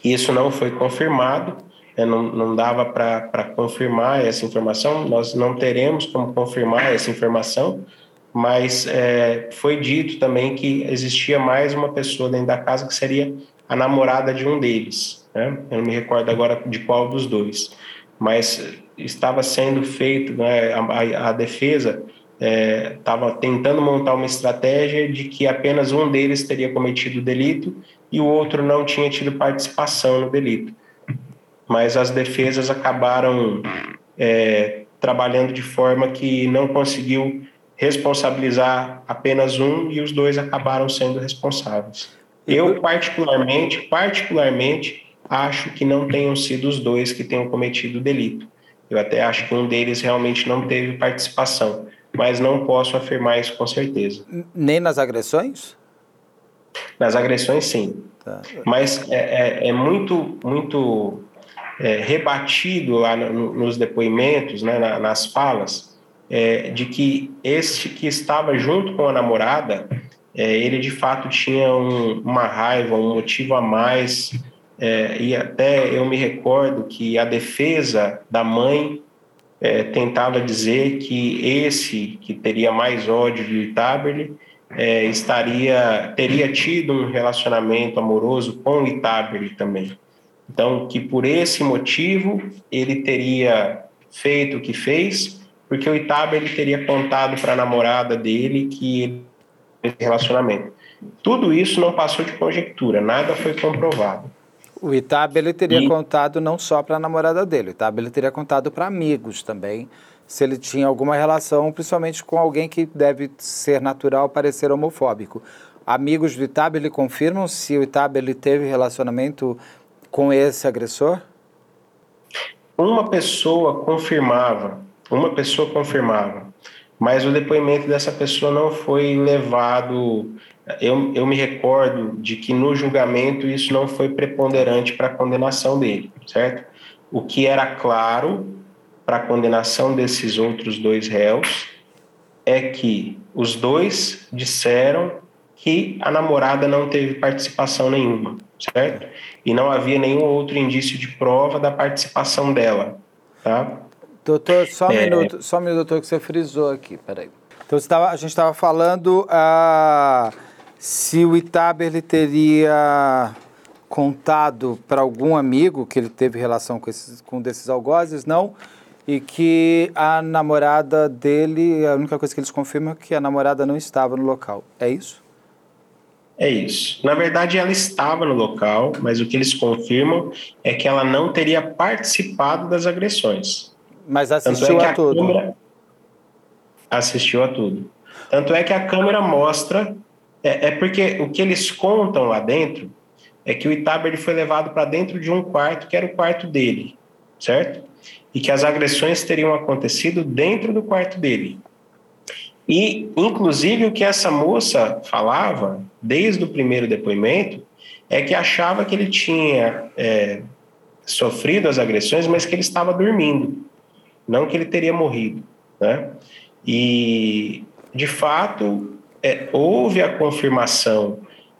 [SPEAKER 3] Isso não foi confirmado, né? não, não dava para confirmar essa informação, nós não teremos como confirmar essa informação, mas é, foi dito também que existia mais uma pessoa dentro da casa que seria a namorada de um deles. Né? Eu não me recordo agora de qual dos dois, mas estava sendo feito, né, a, a, defesa estava é, tentando montar uma estratégia de que apenas um deles teria cometido o delito e o outro não tinha tido participação no delito. Mas as defesas acabaram é, trabalhando de forma que não conseguiu responsabilizar apenas um e os dois acabaram sendo responsáveis. Eu, particularmente, particularmente, acho que não tenham sido os dois que tenham cometido o delito. Eu até acho que um deles realmente não teve participação, mas não posso afirmar isso com certeza.
[SPEAKER 2] Nem nas agressões?
[SPEAKER 3] Nas agressões, sim. Tá. Mas é, é, é, muito, muito é, rebatido lá no, nos depoimentos, né, na, nas falas, é, de que este que estava junto com a namorada, é, ele de fato tinha um, uma raiva, um motivo a mais, é, e até eu me recordo que a defesa da mãe é, tentava dizer que esse que teria mais ódio de Taberly é, estaria teria tido um relacionamento amoroso com Itabeli também. Então, que por esse motivo ele teria feito o que fez, porque o Itabeli teria contado para a namorada dele que ele relacionamento. Tudo isso não passou de conjectura, nada foi comprovado.
[SPEAKER 2] O Itabeli teria e... contado não só para a namorada dele, o Itabeli teria contado para amigos também, se ele tinha alguma relação, principalmente com alguém que deve ser natural parecer homofóbico. Amigos do Itab, ele confirmam se o Itab ele teve relacionamento com esse agressor?
[SPEAKER 3] Uma pessoa confirmava, uma pessoa confirmava, mas o depoimento dessa pessoa não foi levado. Eu, eu me recordo de que no julgamento isso não foi preponderante para a condenação dele, certo? O que era claro para a condenação desses outros dois réus é que os dois disseram que a namorada não teve participação nenhuma, certo? E não havia nenhum outro indício de prova da participação dela, tá?
[SPEAKER 2] Doutor, só um é... minuto, só um minuto, doutor, que você frisou aqui, peraí. Então, tava, a gente estava falando ah, se o Itaber ele teria contado para algum amigo que ele teve relação com, esses, com desses algozes, não? e que a namorada dele, a única coisa que eles confirmam é que a namorada não estava no local. É isso?
[SPEAKER 3] É isso. Na verdade, ela estava no local, mas o que eles confirmam é que ela não teria participado das agressões.
[SPEAKER 2] Mas assistiu é a, a tudo. Câmera...
[SPEAKER 3] Assistiu a tudo. Tanto é que a câmera mostra. É, é porque o que eles contam lá dentro é que o Itaber foi levado para dentro de um quarto que era o quarto dele, certo? e que as agressões teriam acontecido dentro do quarto dele. E, inclusive, o que essa moça falava, desde o primeiro depoimento, é que achava que ele tinha é, sofrido as agressões, mas que ele estava dormindo, não que ele teria morrido. Né? E, de fato, é, houve a confirmação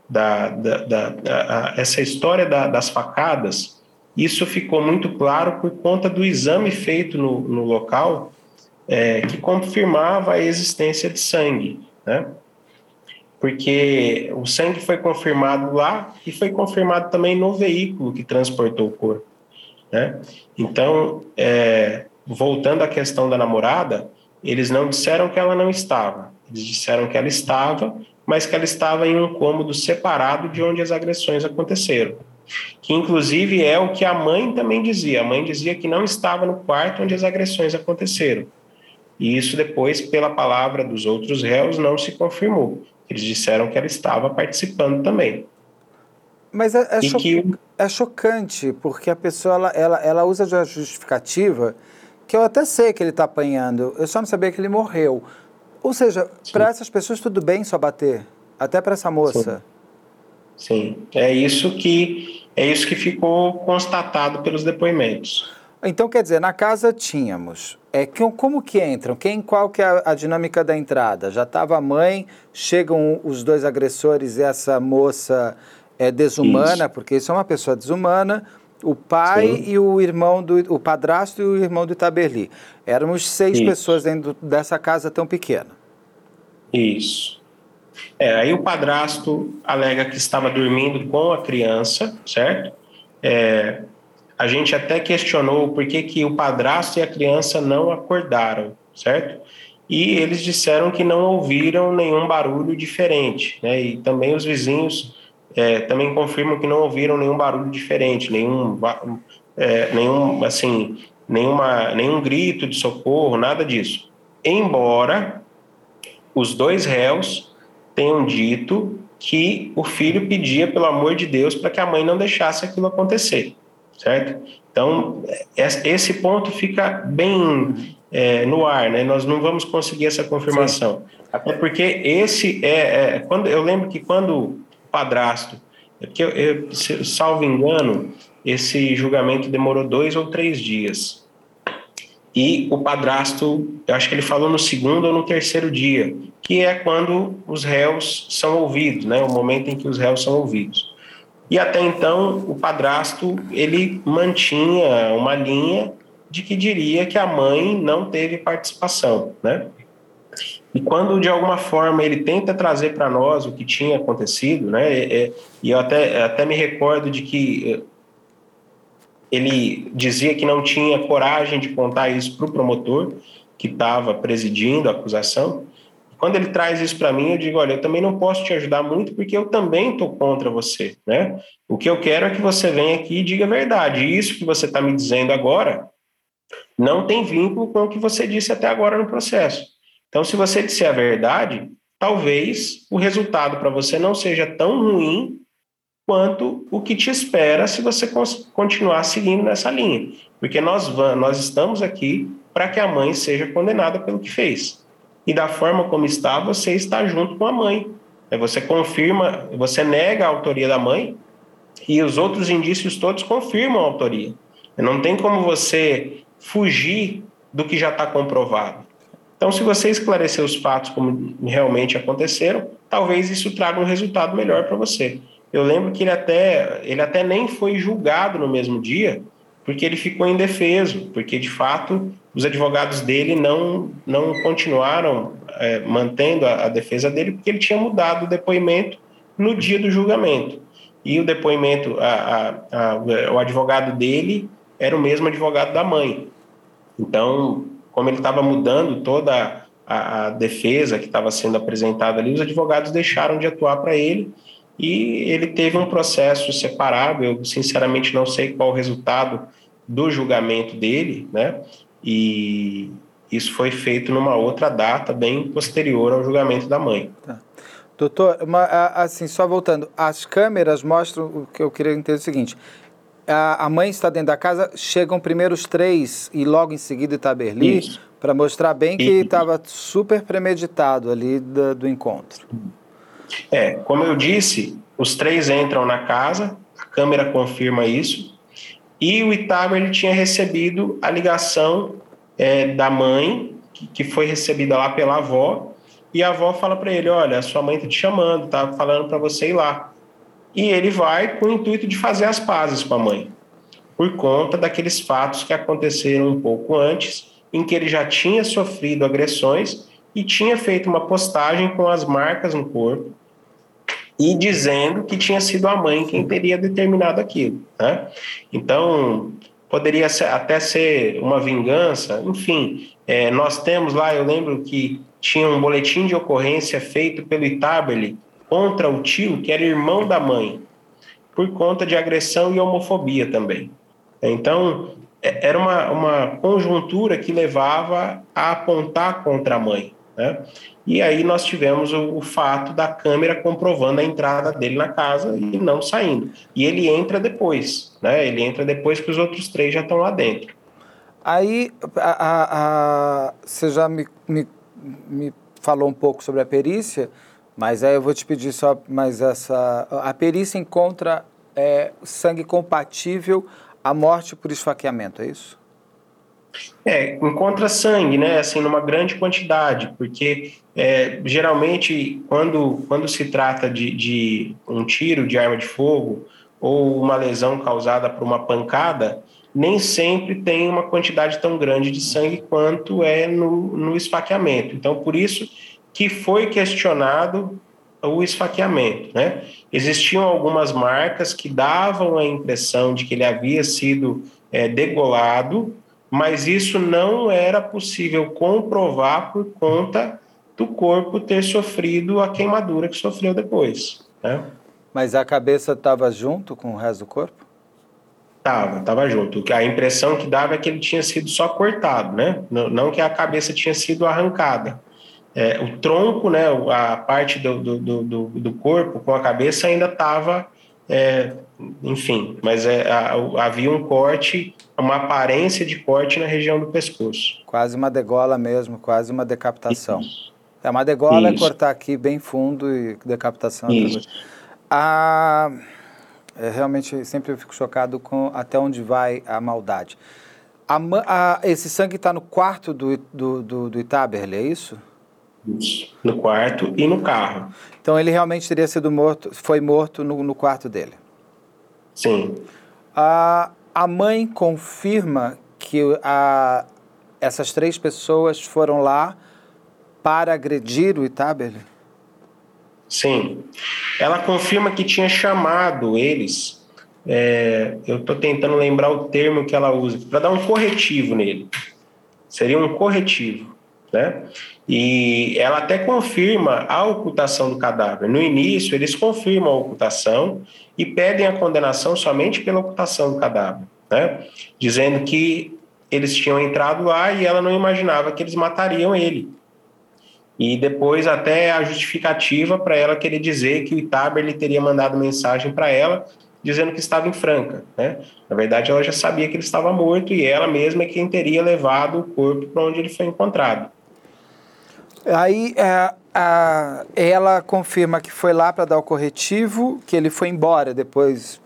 [SPEAKER 3] da, da, da, da essa história das facadas isso ficou muito claro por conta do exame feito no, no local, é, que confirmava a existência de sangue, né? Porque o sangue foi confirmado lá e foi confirmado também no veículo que transportou o corpo, né? Então, é, voltando à questão da namorada, eles não disseram que ela não estava, eles disseram que ela estava, mas que ela estava em um cômodo separado de onde as agressões aconteceram que inclusive é o que a mãe também dizia. A mãe dizia que não estava no quarto onde as agressões aconteceram. E isso depois, pela palavra dos outros réus, não se confirmou. Eles disseram que ela estava participando também.
[SPEAKER 2] Mas é, é, cho que... é chocante, porque a pessoa ela, ela, ela usa a justificativa que eu até sei que ele está apanhando, eu só não sabia que ele morreu. Ou seja, para essas pessoas tudo bem só bater, até para essa moça.
[SPEAKER 3] Sim. Sim, é isso que é isso que ficou constatado pelos depoimentos.
[SPEAKER 2] Então, quer dizer, na casa tínhamos. É, como que entram? Quem, qual que é a, a dinâmica da entrada? Já estava a mãe, chegam os dois agressores e essa moça é desumana, isso. porque isso é uma pessoa desumana, o pai Sim. e o irmão do o padrasto e o irmão do Itaberli. Éramos seis isso. pessoas dentro dessa casa tão pequena.
[SPEAKER 3] Isso. É, aí o padrasto alega que estava dormindo com a criança, certo? É, a gente até questionou por que, que o padrasto e a criança não acordaram, certo? E eles disseram que não ouviram nenhum barulho diferente, né? E também os vizinhos é, também confirmam que não ouviram nenhum barulho diferente, nenhum, é, nenhum assim, nenhuma, nenhum grito de socorro, nada disso. Embora os dois réus tenham dito que o filho pedia, pelo amor de Deus, para que a mãe não deixasse aquilo acontecer, certo? Então, esse ponto fica bem é, no ar, né? Nós não vamos conseguir essa confirmação. Sim. Até porque esse é, é, quando eu lembro que quando padrasto. É porque, eu, eu, salvo engano, esse julgamento demorou dois ou três dias. E o padrasto, eu acho que ele falou no segundo ou no terceiro dia, que é quando os réus são ouvidos, né? O momento em que os réus são ouvidos. E até então, o padrasto, ele mantinha uma linha de que diria que a mãe não teve participação, né? E quando de alguma forma ele tenta trazer para nós o que tinha acontecido, né? É, e eu até, até me recordo de que ele dizia que não tinha coragem de contar isso para o promotor que estava presidindo a acusação. Quando ele traz isso para mim, eu digo: olha, eu também não posso te ajudar muito porque eu também estou contra você, né? O que eu quero é que você venha aqui e diga a verdade. E isso que você está me dizendo agora não tem vínculo com o que você disse até agora no processo. Então, se você disser a verdade, talvez o resultado para você não seja tão ruim quanto o que te espera se você continuar seguindo nessa linha. Porque nós, nós estamos aqui para que a mãe seja condenada pelo que fez. E da forma como está, você está junto com a mãe. Você confirma, você nega a autoria da mãe e os outros indícios todos confirmam a autoria. Não tem como você fugir do que já está comprovado. Então, se você esclarecer os fatos como realmente aconteceram, talvez isso traga um resultado melhor para você. Eu lembro que ele até, ele até nem foi julgado no mesmo dia, porque ele ficou indefeso, porque de fato os advogados dele não, não continuaram é, mantendo a, a, defesa dele, porque ele tinha mudado o depoimento no dia do julgamento. E o depoimento, a, a, o advogado dele era o mesmo advogado da mãe. Então, como ele estava mudando toda a, defesa que estava sendo apresentada ali, os advogados deixaram de atuar para ele e ele teve um processo separado. Eu, sinceramente, não sei qual o resultado do julgamento dele, né? E isso foi feito numa outra data, bem posterior ao julgamento da mãe. Tá.
[SPEAKER 2] Doutor, uma, assim, só voltando, as câmeras mostram o que eu queria entender é o seguinte: a, a mãe está dentro da casa, chegam primeiro os três e logo em seguida Itaberli, para mostrar bem que estava super premeditado ali do, do encontro.
[SPEAKER 3] É, como eu disse, os três entram na casa, a câmera confirma isso, e o Itaber ele tinha recebido a ligação é, da mãe, que, que foi recebida lá pela avó, e a avó fala para ele: Olha, a sua mãe está te chamando, tá falando para você ir lá. E ele vai com o intuito de fazer as pazes com a mãe, por conta daqueles fatos que aconteceram um pouco antes, em que ele já tinha sofrido agressões e tinha feito uma postagem com as marcas no corpo, e dizendo que tinha sido a mãe quem teria determinado aquilo. Né? Então, poderia ser, até ser uma vingança, enfim. É, nós temos lá, eu lembro que tinha um boletim de ocorrência feito pelo Itabeli contra o tio, que era irmão da mãe, por conta de agressão e homofobia também. Então, é, era uma, uma conjuntura que levava a apontar contra a mãe. Né? E aí nós tivemos o, o, fato da câmera comprovando a entrada dele na casa e não saindo. E ele entra depois, né? Ele entra depois que os outros três já estão lá dentro.
[SPEAKER 2] Aí a, a, a, você já me, me, me falou um pouco sobre a perícia, mas aí eu vou te pedir só mais essa. A perícia encontra é, sangue compatível à morte por esfaqueamento, é isso?
[SPEAKER 3] É, encontra sangue, né? Assim, numa grande quantidade, porque é, geralmente quando, quando se trata de, de um tiro de arma de fogo ou uma lesão causada por uma pancada, nem sempre tem uma quantidade tão grande de sangue quanto é no, no esfaqueamento. Então, por isso que foi questionado o esfaqueamento, né? Existiam algumas marcas que davam a impressão de que ele havia sido é, degolado mas isso não era possível comprovar por conta do corpo ter sofrido a queimadura que sofreu depois. Né?
[SPEAKER 2] Mas a cabeça estava junto com o resto do corpo?
[SPEAKER 3] Tava, tava junto. A impressão que dava é que ele tinha sido só cortado, né? Não, que a cabeça tinha sido arrancada. É, o tronco, né, a parte do, do, do, do corpo com a cabeça ainda estava é, enfim, mas é, havia um corte, uma aparência de corte na região do pescoço.
[SPEAKER 2] Quase uma degola mesmo, quase uma decapitação. Isso. É uma degola é cortar aqui bem fundo e decapitação.
[SPEAKER 3] Isso.
[SPEAKER 2] A, é, realmente, sempre eu fico chocado com até onde vai a maldade. A, a, esse sangue está no quarto do, do, do, do Itaberle, é isso?
[SPEAKER 3] Isso, no quarto e no carro.
[SPEAKER 2] Então ele realmente teria sido morto, foi morto no, no quarto dele?
[SPEAKER 3] Sim.
[SPEAKER 2] A, a mãe confirma que a, essas três pessoas foram lá para agredir o Itaberle?
[SPEAKER 3] Sim. Ela confirma que tinha chamado eles. É, eu estou tentando lembrar o termo que ela usa, para dar um corretivo nele. Seria um corretivo. Né? E ela até confirma a ocultação do cadáver. No início, eles confirmam a ocultação e pedem a condenação somente pela ocultação do cadáver, né? dizendo que eles tinham entrado lá e ela não imaginava que eles matariam ele. E depois até a justificativa para ela querer dizer que o Itaber ele teria mandado mensagem para ela dizendo que estava em Franca. Né? Na verdade, ela já sabia que ele estava morto e ela mesma é quem teria levado o corpo para onde ele foi encontrado.
[SPEAKER 2] Aí é, a, ela confirma que foi lá para dar o corretivo, que ele foi embora depois.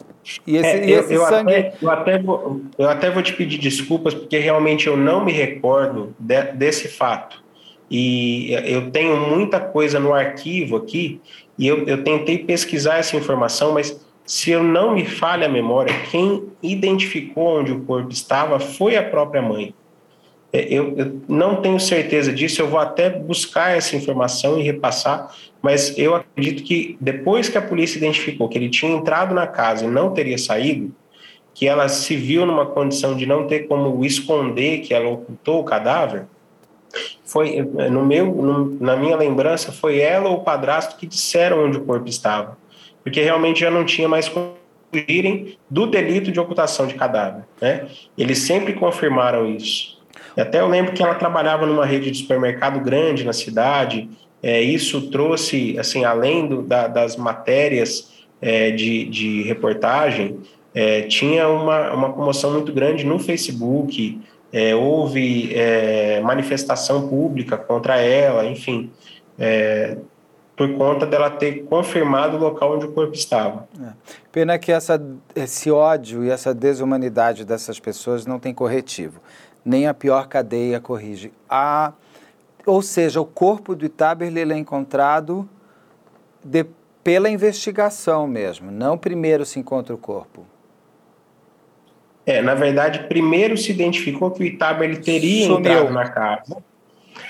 [SPEAKER 3] E esse, é, e esse eu, sangue. Até, eu, até vou, eu até vou te pedir desculpas, porque realmente eu não me recordo de, desse fato. E eu tenho muita coisa no arquivo aqui, e eu, eu tentei pesquisar essa informação, mas se eu não me falha a memória, quem identificou onde o corpo estava foi a própria mãe. É, eu, eu, não tenho certeza disso, eu vou até buscar essa informação e repassar, mas eu acredito que depois que a polícia identificou que ele tinha entrado na casa e não teria saído, que ela se viu numa condição de não ter como esconder que ela ocultou o cadáver, foi no meu, no, na minha lembrança, foi ela ou o padrasto que disseram onde o corpo estava, porque realmente já não tinha mais como fugirem do delito de ocultação de cadáver, né? Eles sempre confirmaram isso. E até eu lembro que ela trabalhava numa rede de supermercado grande na cidade. É, isso trouxe, assim, além do, da, das matérias é, de, de reportagem, é, tinha uma, uma comoção muito grande no Facebook. É, houve é, manifestação pública contra ela, enfim, é, por conta dela ter confirmado o local onde o corpo estava. É.
[SPEAKER 2] Pena que essa, esse ódio e essa desumanidade dessas pessoas não tem corretivo nem a pior cadeia corrige. A, ou seja, o corpo do Itaberle é encontrado de, pela investigação mesmo, não primeiro se encontra o corpo.
[SPEAKER 3] É, na verdade, primeiro se identificou que o Itaberle teria Sumiu. entrado na casa.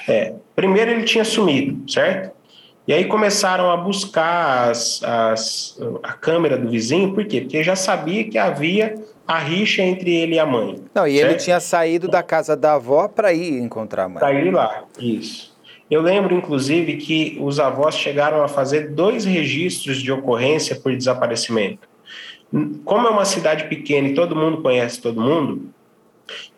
[SPEAKER 3] É, primeiro ele tinha sumido, certo? E aí começaram a buscar as, as, a câmera do vizinho, por quê? Porque já sabia que havia a rixa entre ele e a mãe.
[SPEAKER 2] Não, e certo? ele tinha saído da casa da avó para ir encontrar a mãe.
[SPEAKER 3] Para ir lá, isso. Eu lembro, inclusive, que os avós chegaram a fazer dois registros de ocorrência por desaparecimento. Como é uma cidade pequena e todo mundo conhece todo mundo,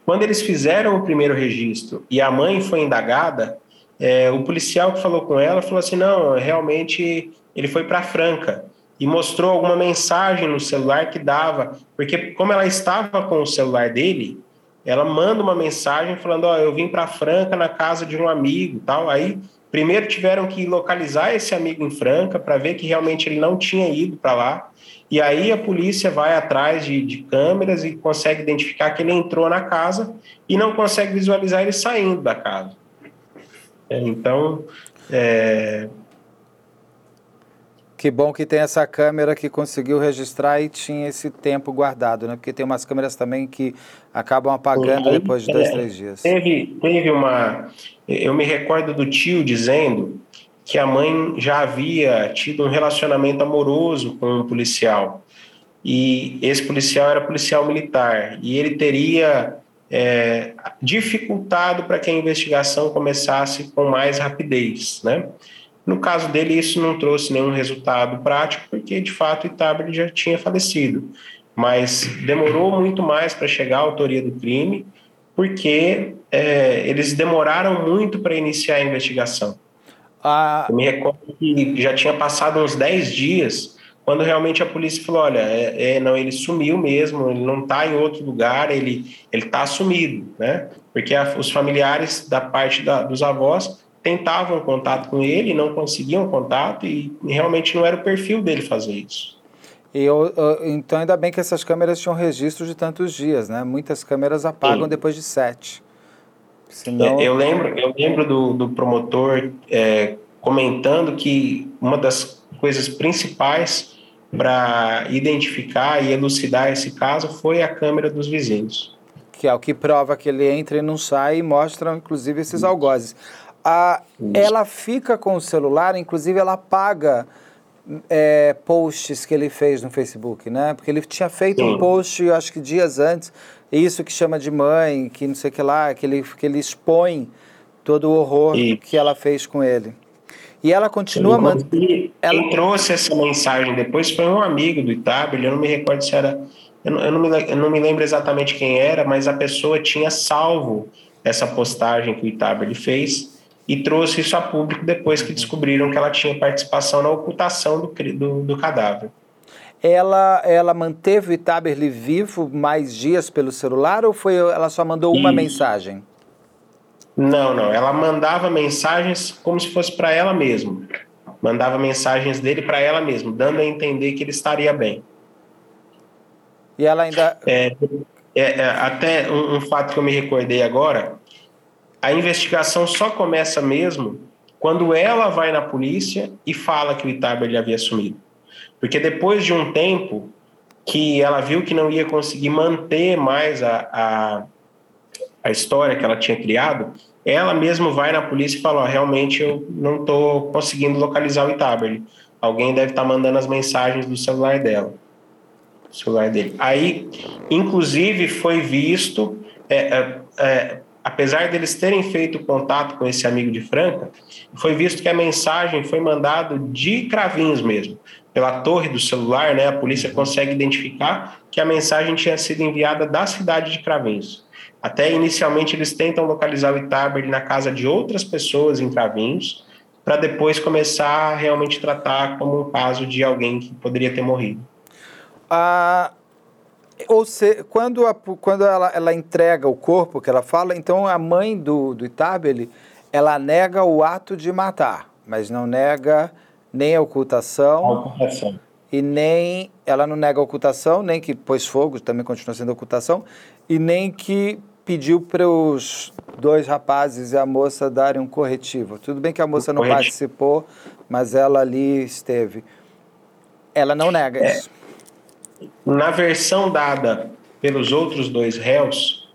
[SPEAKER 3] quando eles fizeram o primeiro registro e a mãe foi indagada, é, o policial que falou com ela falou assim: não, realmente ele foi para Franca e mostrou alguma mensagem no celular que dava, porque como ela estava com o celular dele, ela manda uma mensagem falando, ó, oh, eu vim para Franca na casa de um amigo, tal. Aí primeiro tiveram que localizar esse amigo em Franca para ver que realmente ele não tinha ido para lá. E aí a polícia vai atrás de, de, câmeras e consegue identificar que ele entrou na casa e não consegue visualizar ele saindo da casa. Então, é,
[SPEAKER 2] que bom que tem essa câmera que conseguiu registrar e tinha esse tempo guardado, né? Porque tem umas câmeras também que acabam apagando depois de dois, é, três dias.
[SPEAKER 3] Teve, teve uma. Eu me recordo do tio dizendo que a mãe já havia tido um relacionamento amoroso com um policial. E esse policial era policial militar. E ele teria é, dificultado para que a investigação começasse com mais rapidez, né? No caso dele, isso não trouxe nenhum resultado prático, porque de fato Itabri já tinha falecido. Mas demorou muito mais para chegar à autoria do crime, porque é, eles demoraram muito para iniciar a investigação. Ah. Eu me recordo que já tinha passado uns 10 dias quando realmente a polícia falou, olha, é, é não, ele sumiu mesmo, ele não está em outro lugar, ele ele está sumido, né? Porque a, os familiares da parte da, dos avós tentavam contato com ele, não conseguiam contato e realmente não era o perfil dele fazer isso.
[SPEAKER 2] E eu, então, ainda bem que essas câmeras tinham registro de tantos dias, né? Muitas câmeras apagam Sim. depois de sete.
[SPEAKER 3] Senão... Eu lembro, eu lembro do, do promotor é, comentando que uma das coisas principais para identificar e elucidar esse caso foi a câmera dos vizinhos.
[SPEAKER 2] Que é o que prova que ele entra e não sai e mostra, inclusive, esses algozes. A, ela fica com o celular, inclusive ela apaga é, posts que ele fez no Facebook, né? Porque ele tinha feito Sim. um post, acho que dias antes, isso que chama de mãe, que não sei o que lá, que ele, que ele expõe todo o horror que ela fez com ele. E ela continua
[SPEAKER 3] mantendo. Ela... Quem trouxe essa mensagem depois foi um amigo do Itabel, eu não me recordo se era. Eu não, eu, não me, eu não me lembro exatamente quem era, mas a pessoa tinha salvo essa postagem que o Itabel fez e trouxe isso a público depois que descobriram que ela tinha participação na ocultação do, do, do cadáver.
[SPEAKER 2] Ela, ela manteve o Itaberli vivo mais dias pelo celular ou foi ela só mandou uma mensagem?
[SPEAKER 3] Não, não. Ela mandava mensagens como se fosse para ela mesma. Mandava mensagens dele para ela mesma, dando a entender que ele estaria bem.
[SPEAKER 2] E ela ainda.
[SPEAKER 3] É, é, é, até um, um fato que eu me recordei agora: a investigação só começa mesmo quando ela vai na polícia e fala que o Itaber havia sumido. Porque depois de um tempo que ela viu que não ia conseguir manter mais a, a a história que ela tinha criado, ela mesma vai na polícia e fala: oh, realmente eu não estou conseguindo localizar o Itaberli. Alguém deve estar tá mandando as mensagens do celular dela, celular dele. Aí, inclusive, foi visto, é, é, é, apesar deles terem feito contato com esse amigo de Franca, foi visto que a mensagem foi mandada de Cravinhos mesmo, pela torre do celular, né? A polícia consegue identificar que a mensagem tinha sido enviada da cidade de Cravinhos. Até inicialmente eles tentam localizar o Itabert na casa de outras pessoas em Cravinhos, para depois começar a realmente tratar como um caso de alguém que poderia ter morrido.
[SPEAKER 2] Ah, ou se, quando, a, quando ela, ela entrega o corpo, que ela fala, então a mãe do, do Itabeli, ela nega o ato de matar, mas não nega nem a ocultação, a ocultação. e nem ela não nega a ocultação, nem que pôs fogo, também continua sendo ocultação, e nem que pediu para os dois rapazes e a moça darem um corretivo. Tudo bem que a moça não participou, mas ela ali esteve. Ela não nega é. isso.
[SPEAKER 3] Na versão dada pelos outros dois réus,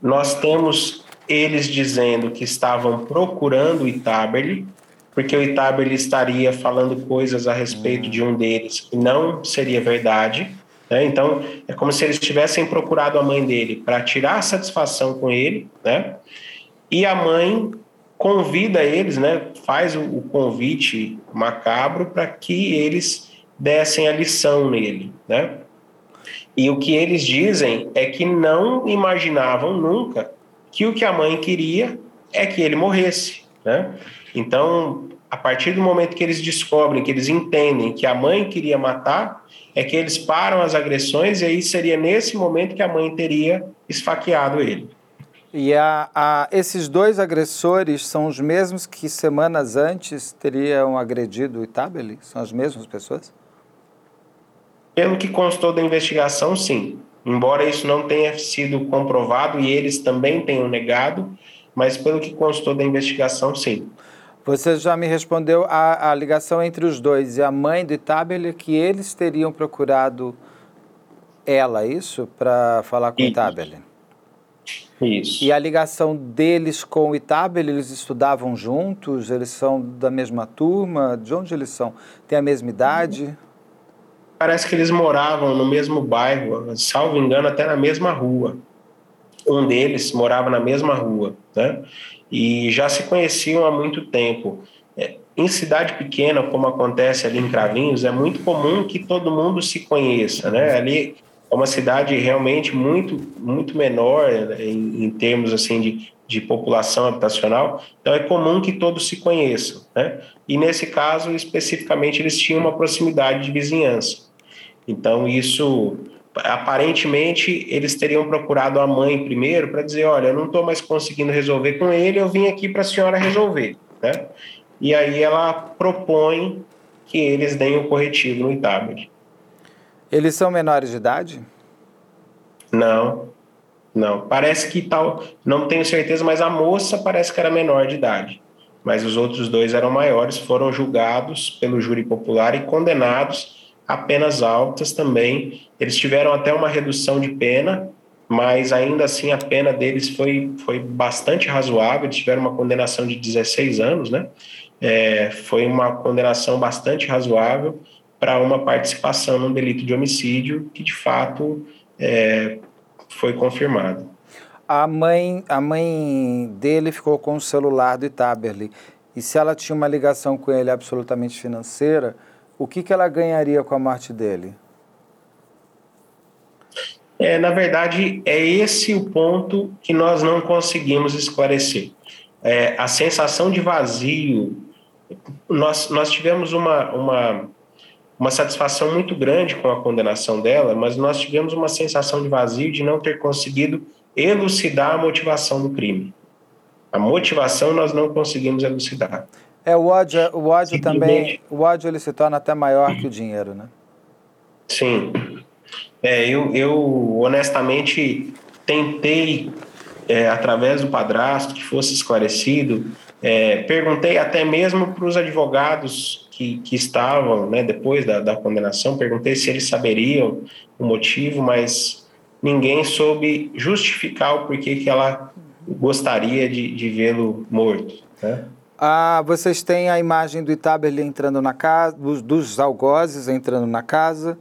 [SPEAKER 3] nós temos eles dizendo que estavam procurando o Itaberli, porque o Itaberli estaria falando coisas a respeito de um deles que não seria verdade. Né? Então, é como se eles tivessem procurado a mãe dele para tirar satisfação com ele, né? e a mãe convida eles, né? faz o convite macabro para que eles dessem a lição nele. Né? E o que eles dizem é que não imaginavam nunca que o que a mãe queria é que ele morresse. Né? Então, a partir do momento que eles descobrem, que eles entendem que a mãe queria matar, é que eles param as agressões e aí seria nesse momento que a mãe teria esfaqueado ele.
[SPEAKER 2] E a, a, esses dois agressores são os mesmos que semanas antes teriam agredido o Itabeli? São as mesmas pessoas?
[SPEAKER 3] Pelo que constou da investigação, sim. Embora isso não tenha sido comprovado e eles também tenham negado, mas pelo que constou da investigação, sim.
[SPEAKER 2] Você já me respondeu a, a ligação entre os dois e a mãe do Itabeli que eles teriam procurado ela, isso? Para falar com o Itabeli.
[SPEAKER 3] Isso.
[SPEAKER 2] E a ligação deles com o Itabeli, eles estudavam juntos? Eles são da mesma turma? De onde eles são? Tem a mesma idade?
[SPEAKER 3] Parece que eles moravam no mesmo bairro, salvo engano, até na mesma rua. Um deles morava na mesma rua, né? e já se conheciam há muito tempo. É, em cidade pequena, como acontece ali em Cravinhos, é muito comum que todo mundo se conheça, né? Ali é uma cidade realmente muito muito menor né, em, em termos assim de, de população habitacional, então é comum que todos se conheçam, né? E nesse caso especificamente eles tinham uma proximidade de vizinhança. Então isso aparentemente eles teriam procurado a mãe primeiro para dizer, olha, eu não estou mais conseguindo resolver com ele, eu vim aqui para a senhora resolver, né? E aí ela propõe que eles deem o corretivo no Itabed.
[SPEAKER 2] Eles são menores de idade?
[SPEAKER 3] Não, não. Parece que tal, não tenho certeza, mas a moça parece que era menor de idade. Mas os outros dois eram maiores, foram julgados pelo júri popular e condenados a penas altas também. Eles tiveram até uma redução de pena, mas ainda assim a pena deles foi, foi bastante razoável. Eles tiveram uma condenação de 16 anos, né? É, foi uma condenação bastante razoável para uma participação num delito de homicídio que de fato é, foi confirmado.
[SPEAKER 2] A mãe, a mãe dele ficou com o celular do Itaberli. E se ela tinha uma ligação com ele absolutamente financeira, o que, que ela ganharia com a morte dele?
[SPEAKER 3] É, na verdade, é esse o ponto que nós não conseguimos esclarecer. É, a sensação de vazio. Nós, nós tivemos uma, uma uma satisfação muito grande com a condenação dela, mas nós tivemos uma sensação de vazio de não ter conseguido elucidar a motivação do crime. A motivação nós não conseguimos elucidar.
[SPEAKER 2] É o ódio, o ódio também, o ódio ele se torna até maior que o dinheiro, né?
[SPEAKER 3] Sim. É, eu, eu honestamente tentei é, através do padrasto que fosse esclarecido. É, perguntei até mesmo para os advogados que, que estavam, né, depois da, da condenação, perguntei se eles saberiam o motivo, mas ninguém soube justificar o porquê que ela gostaria de, de vê-lo morto. Né?
[SPEAKER 2] Ah, vocês têm a imagem do Itaberli entrando na casa, dos, dos algozes entrando na casa,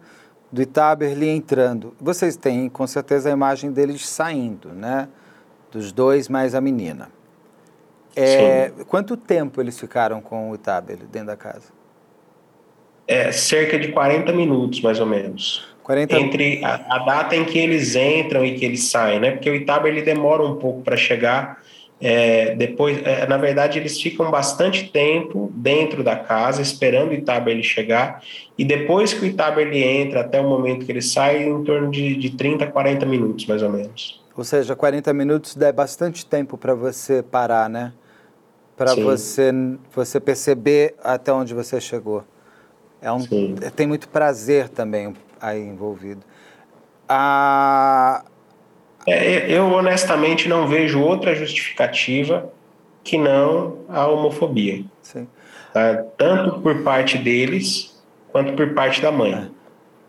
[SPEAKER 2] do Itaberli entrando. Vocês têm com certeza a imagem deles saindo, né? Dos dois mais a menina. É, quanto tempo eles ficaram com o Itaberli dentro da casa?
[SPEAKER 3] É, cerca de 40 minutos, mais ou menos. 40... Entre a, a, data em que eles entram e que eles saem, né? Porque o Itaba ele demora um pouco para chegar. É, depois, é, na verdade, eles ficam bastante tempo dentro da casa esperando o Itaba ele chegar. E depois que o Itaba ele entra até o momento que ele sai, em torno de, de 30 a 40 minutos, mais ou menos.
[SPEAKER 2] Ou seja, 40 minutos dá bastante tempo para você parar, né? Para você, você perceber até onde você chegou. É um, tem muito prazer também aí envolvido. A...
[SPEAKER 3] É, eu honestamente não vejo outra justificativa que não a homofobia. Sim. Tá? Tanto por parte deles quanto por parte da mãe. É.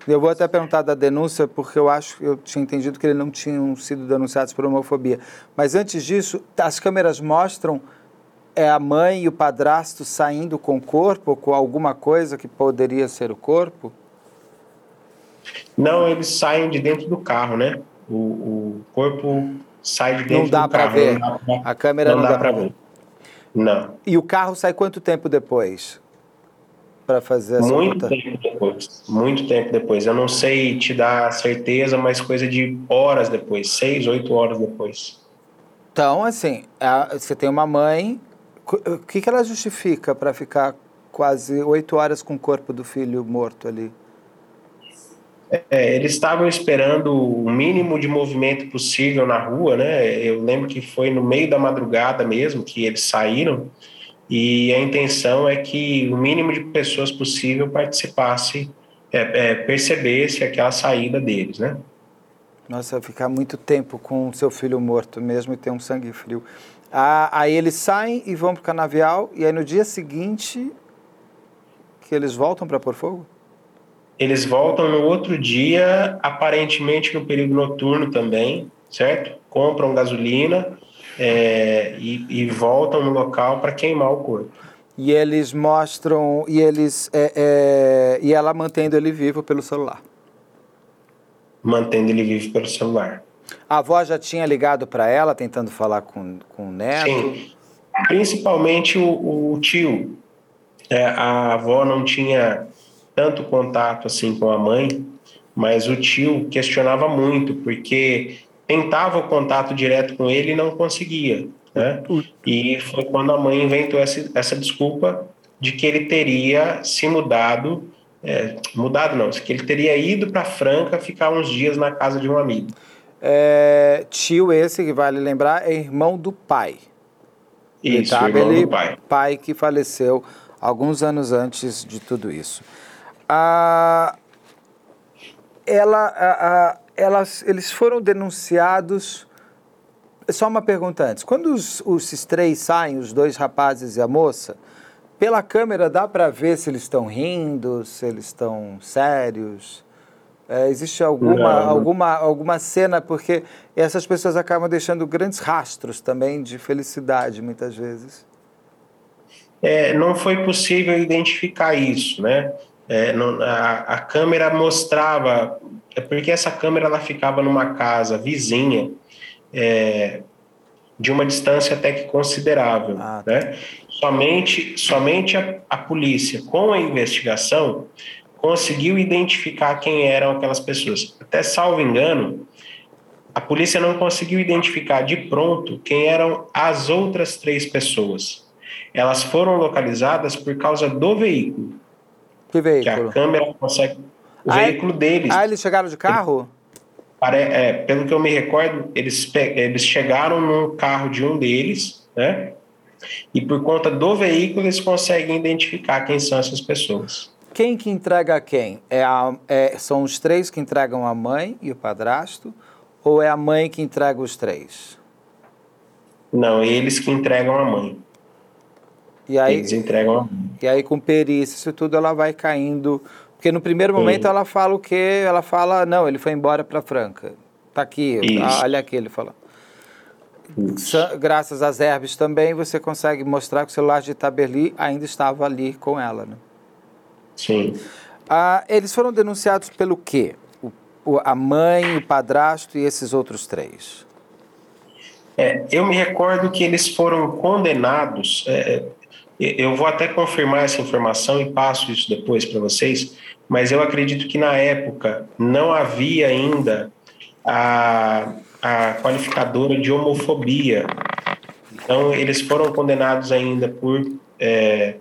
[SPEAKER 2] Eu vou até perguntar da denúncia, porque eu acho que eu tinha entendido que eles não tinham sido denunciados por homofobia. Mas antes disso, as câmeras mostram é a mãe e o padrasto saindo com o corpo, com alguma coisa que poderia ser o corpo?
[SPEAKER 3] Não, eles saem de dentro do carro, né? O, o corpo sai de dentro do carro.
[SPEAKER 2] Ver. Não dá pra ver. A câmera não, não dá, dá para ver. ver.
[SPEAKER 3] Não.
[SPEAKER 2] E o carro sai quanto tempo depois? Para fazer essa
[SPEAKER 3] Muito tempo depois. Muito tempo depois. Eu não sei te dar certeza, mas coisa de horas depois seis, oito horas depois.
[SPEAKER 2] Então, assim, você tem uma mãe o que, que ela justifica para ficar quase oito horas com o corpo do filho morto ali?
[SPEAKER 3] É, eles estavam esperando o mínimo de movimento possível na rua, né? Eu lembro que foi no meio da madrugada mesmo que eles saíram e a intenção é que o mínimo de pessoas possível participasse, é, é, percebesse aquela saída deles, né?
[SPEAKER 2] Nossa, ficar muito tempo com seu filho morto mesmo e ter um sangue frio. Ah, aí eles saem e vão para o canavial, e aí no dia seguinte que eles voltam para pôr fogo?
[SPEAKER 3] Eles voltam no outro dia, aparentemente no período noturno também, certo? Compram gasolina é, e, e, voltam no local para queimar o corpo.
[SPEAKER 2] E eles mostram, e eles, é, é, e ela mantendo ele vivo pelo celular.
[SPEAKER 3] Mantendo ele vivo pelo celular.
[SPEAKER 2] A avó já tinha ligado para ela, tentando falar com, com o neto?
[SPEAKER 3] Sim, principalmente o, o tio. É, a avó não tinha tanto contato assim com a mãe, mas o tio questionava muito, porque tentava o contato direto com ele e não conseguia. Né? E foi quando a mãe inventou essa, essa desculpa de que ele teria se mudado é, mudado não, que ele teria ido para Franca ficar uns dias na casa de um amigo.
[SPEAKER 2] É, tio esse, que vale lembrar, é irmão do pai.
[SPEAKER 3] Isso, irmão do pai.
[SPEAKER 2] Pai que faleceu alguns anos antes de tudo isso. Ah, ela, a, a, elas, eles foram denunciados. Só uma pergunta antes. Quando os, os três saem, os dois rapazes e a moça, pela câmera dá para ver se eles estão rindo, se eles estão sérios? É, existe alguma, alguma, alguma cena, porque essas pessoas acabam deixando grandes rastros também de felicidade, muitas vezes.
[SPEAKER 3] É, não foi possível identificar isso, né? É, não, a, a, câmera mostrava, é porque essa câmera ela ficava numa casa vizinha, é, de uma distância até que considerável, ah, tá. né? Somente, somente a, a polícia, com a investigação, conseguiu identificar quem eram aquelas pessoas. Até salvo engano, a polícia não conseguiu identificar de pronto quem eram as outras três pessoas. Elas foram localizadas por causa do veículo.
[SPEAKER 2] Que veículo?
[SPEAKER 3] Que a câmera consegue. O ah, veículo deles.
[SPEAKER 2] Ah, eles chegaram de carro?
[SPEAKER 3] É, pelo que eu me recordo, eles, eles chegaram no carro de um deles, né? E por conta do veículo, eles conseguem identificar quem são essas pessoas.
[SPEAKER 2] Quem que entrega a quem? É a, é, são os três que entregam a mãe e o padrasto? Ou é a mãe que entrega os três?
[SPEAKER 3] Não, eles que entregam a mãe.
[SPEAKER 2] E aí,
[SPEAKER 3] eles entregam a mãe.
[SPEAKER 2] E aí, com perícia, isso tudo, ela vai caindo. Porque no primeiro momento Sim. ela fala o quê? Ela fala, não, ele foi embora para Franca. Tá aqui, isso. olha aqui, ele fala. Isso. Graças às herbes também, você consegue mostrar que o celular de Taberli ainda estava ali com ela, né?
[SPEAKER 3] Sim.
[SPEAKER 2] Ah, eles foram denunciados pelo quê? O, o, a mãe, o padrasto e esses outros três?
[SPEAKER 3] É, eu me recordo que eles foram condenados. É, é eu vou até confirmar essa informação e passo isso depois para vocês, mas eu acredito que na época não havia ainda a, a qualificadora de homofobia. Então, eles foram condenados ainda por é,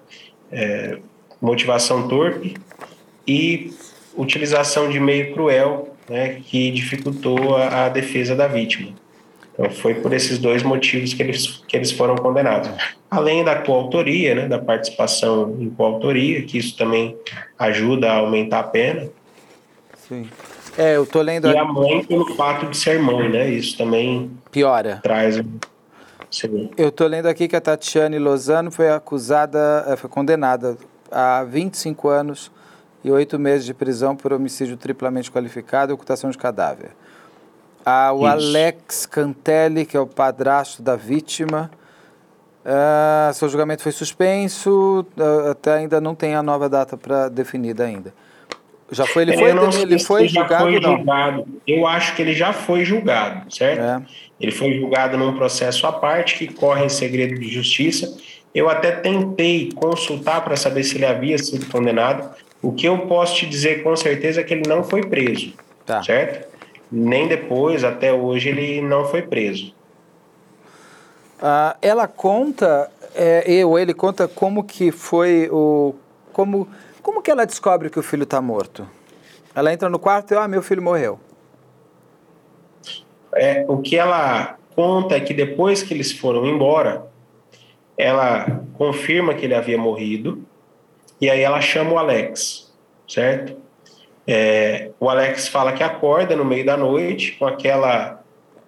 [SPEAKER 3] é, motivação torpe e utilização de meio cruel, né, que dificultou a, a, defesa da vítima. Então, foi por esses dois motivos que eles, que eles foram condenados. Além da coautoria, né, da participação em coautoria, que isso também ajuda a aumentar a pena.
[SPEAKER 2] Sim. É, eu tô lendo.
[SPEAKER 3] E a mãe pelo fato de ser mãe, né? Isso também
[SPEAKER 2] piora.
[SPEAKER 3] Traz
[SPEAKER 2] Sim. Eu tô lendo aqui que a Tatiane Lozano foi acusada, eh, foi condenada a 25 anos e oito meses de prisão por homicídio triplamente qualificado e ocultação de cadáver. Ah, o Isso. Alex Cantelli, que é o padrasto da vítima, ah, seu julgamento foi suspenso, ah, até ainda não tem a nova data para definida ainda. Já foi, ele foi, ele foi julgado, foi julgado.
[SPEAKER 3] Eu acho que ele já foi julgado, certo? É. Ele foi julgado num processo à parte que corre em segredo de justiça eu até tentei consultar para saber se ele havia sido condenado. O que eu posso te dizer com certeza é que ele não foi preso, tá. certo? Nem depois, até hoje, ele não foi preso.
[SPEAKER 2] Ah, ela conta, é, eu, ele conta como que foi o, como, como que ela descobre que o filho está morto? Ela entra no quarto e, ah, meu filho morreu.
[SPEAKER 3] É, o que ela conta é que depois que eles foram embora, ela confirma que ele havia morrido e aí ela chama o Alex, certo? É, o Alex fala que acorda no meio da noite com aquela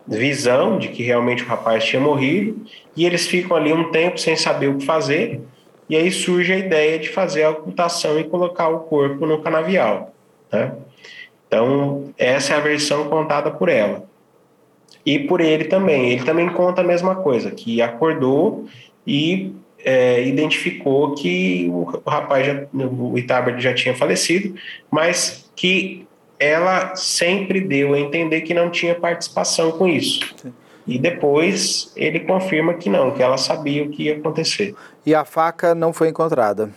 [SPEAKER 3] visão de que realmente o rapaz tinha morrido e eles ficam ali um tempo sem saber o que fazer e aí surge a ideia de fazer a ocultação e colocar o corpo no canavial, né? Então, essa é a versão contada por ela. E por ele também. Ele também conta a mesma coisa, que acordou e é, identificou que o, o rapaz, já, o Itáber já tinha falecido, mas que ela sempre deu a entender que não tinha participação com isso. Sim. E depois ele confirma que não, que ela sabia o que ia acontecer.
[SPEAKER 2] E a faca não foi encontrada?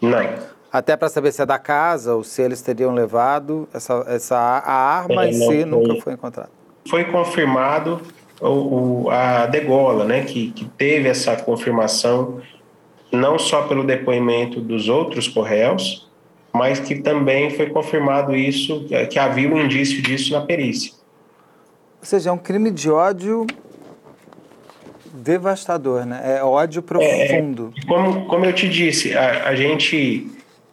[SPEAKER 3] Não.
[SPEAKER 2] Até para saber se é da casa ou se eles teriam levado, essa, essa, a arma é, em si foi, nunca foi encontrada.
[SPEAKER 3] Foi confirmado o, a degola, né, que, que teve essa confirmação não só pelo depoimento dos outros correios, mas que também foi confirmado isso, que havia um indício disso na perícia.
[SPEAKER 2] Ou seja, é um crime de ódio devastador, né? É ódio profundo.
[SPEAKER 3] É, como, como eu te disse, a, a gente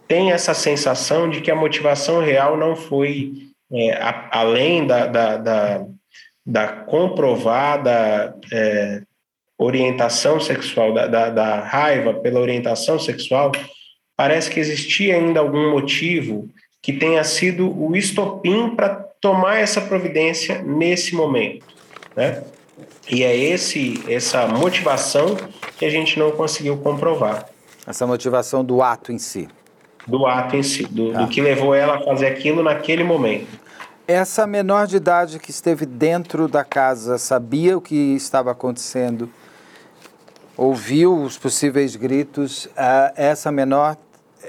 [SPEAKER 3] tem essa sensação de que a motivação real não foi é, a, além da, da, da, da comprovada é, orientação sexual, da, da, da raiva pela orientação sexual, parece que existia ainda algum motivo que tenha sido o estopim para tomar essa providência nesse momento, né? E é esse essa motivação que a gente não conseguiu comprovar.
[SPEAKER 2] Essa motivação do ato em si.
[SPEAKER 3] Do ato em si, do, do que levou ela a fazer aquilo naquele momento.
[SPEAKER 2] Essa menor de idade que esteve dentro da casa sabia o que estava acontecendo, ouviu os possíveis gritos. essa menor,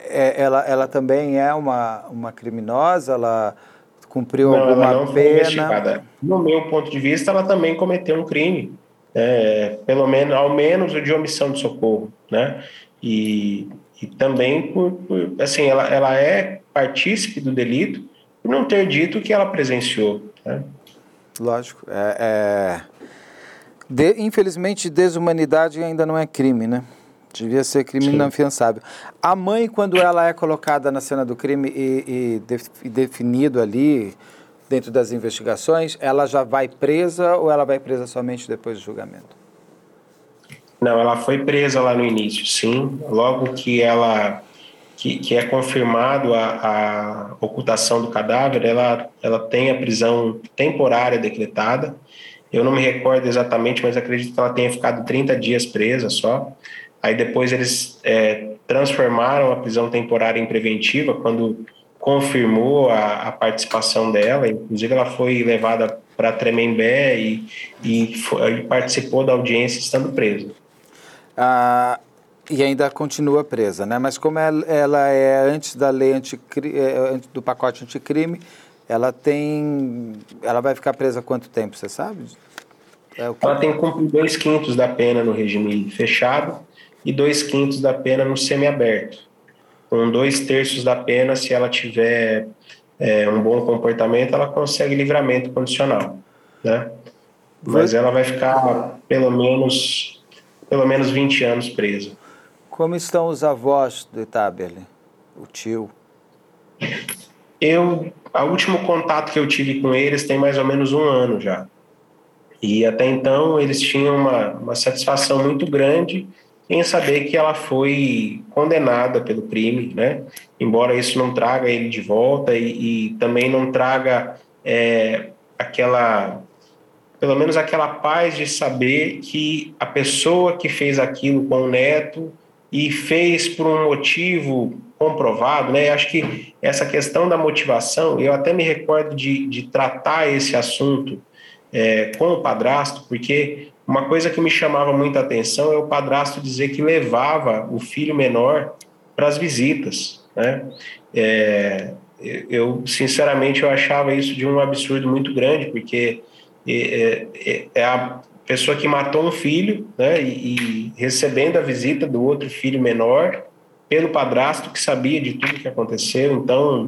[SPEAKER 2] é, ela, ela também é uma, uma criminosa? Ela cumpriu não, alguma ela não pena?
[SPEAKER 3] No meu ponto de vista, ela também cometeu um crime, é, pelo menos, ao menos o de omissão de socorro, né? E, e também por, por, assim, ela, ela é partícipe do delito não ter dito que ela presenciou. Né?
[SPEAKER 2] Lógico, é, é... De, infelizmente desumanidade ainda não é crime, né? Devia ser crime Sim. inafiançável. A mãe, quando ela é colocada na cena do crime e, e, def, e, definido ali, dentro das investigações, ela já vai presa ou ela vai presa somente depois do julgamento?
[SPEAKER 3] Não, ela foi presa lá no início, sim. Logo que ela que, que é confirmado a, a, ocultação do cadáver, ela, ela tem a prisão temporária decretada. Eu não me recordo exatamente, mas acredito que ela tenha ficado 30 dias presa só. Aí depois eles é, transformaram a prisão temporária em preventiva quando confirmou a, a participação dela. Inclusive ela foi levada para Tremembé e, e, foi, e, participou da audiência estando presa.
[SPEAKER 2] Ah, e ainda continua presa, né? Mas como ela, é antes da lei anticri, é, do pacote anticrime, ela tem, ela vai ficar presa quanto tempo? Você sabe?
[SPEAKER 3] É ela tem que cumprir dois quintos da pena no regime fechado e dois quintos da pena no semiaberto. Com dois terços da pena, se ela tiver é, um bom comportamento, ela consegue livramento condicional, né? Mas ela vai ficar pelo menos pelo menos 20 anos presa.
[SPEAKER 2] Como estão os avós do Itaberli? O tio?
[SPEAKER 3] Eu, o último contato que eu tive com eles tem mais ou menos um ano já. E até então eles tinham uma, uma satisfação muito grande em saber que ela foi condenada pelo crime, né? Embora isso não traga ele de volta e, e também não traga é, aquela, pelo menos aquela paz de saber que a pessoa que fez aquilo com o neto e fez por um motivo comprovado, né? Acho que essa questão da motivação, eu até me recordo de, de tratar esse assunto é, com o padrasto, porque uma coisa que me chamava muita atenção é o padrasto dizer que levava o filho menor para as visitas, né? É, eu sinceramente eu achava isso de um absurdo muito grande, porque é, é, é a pessoa que matou um filho, né? E, e recebendo a visita do outro filho menor pelo padrasto que sabia de tudo que aconteceu, então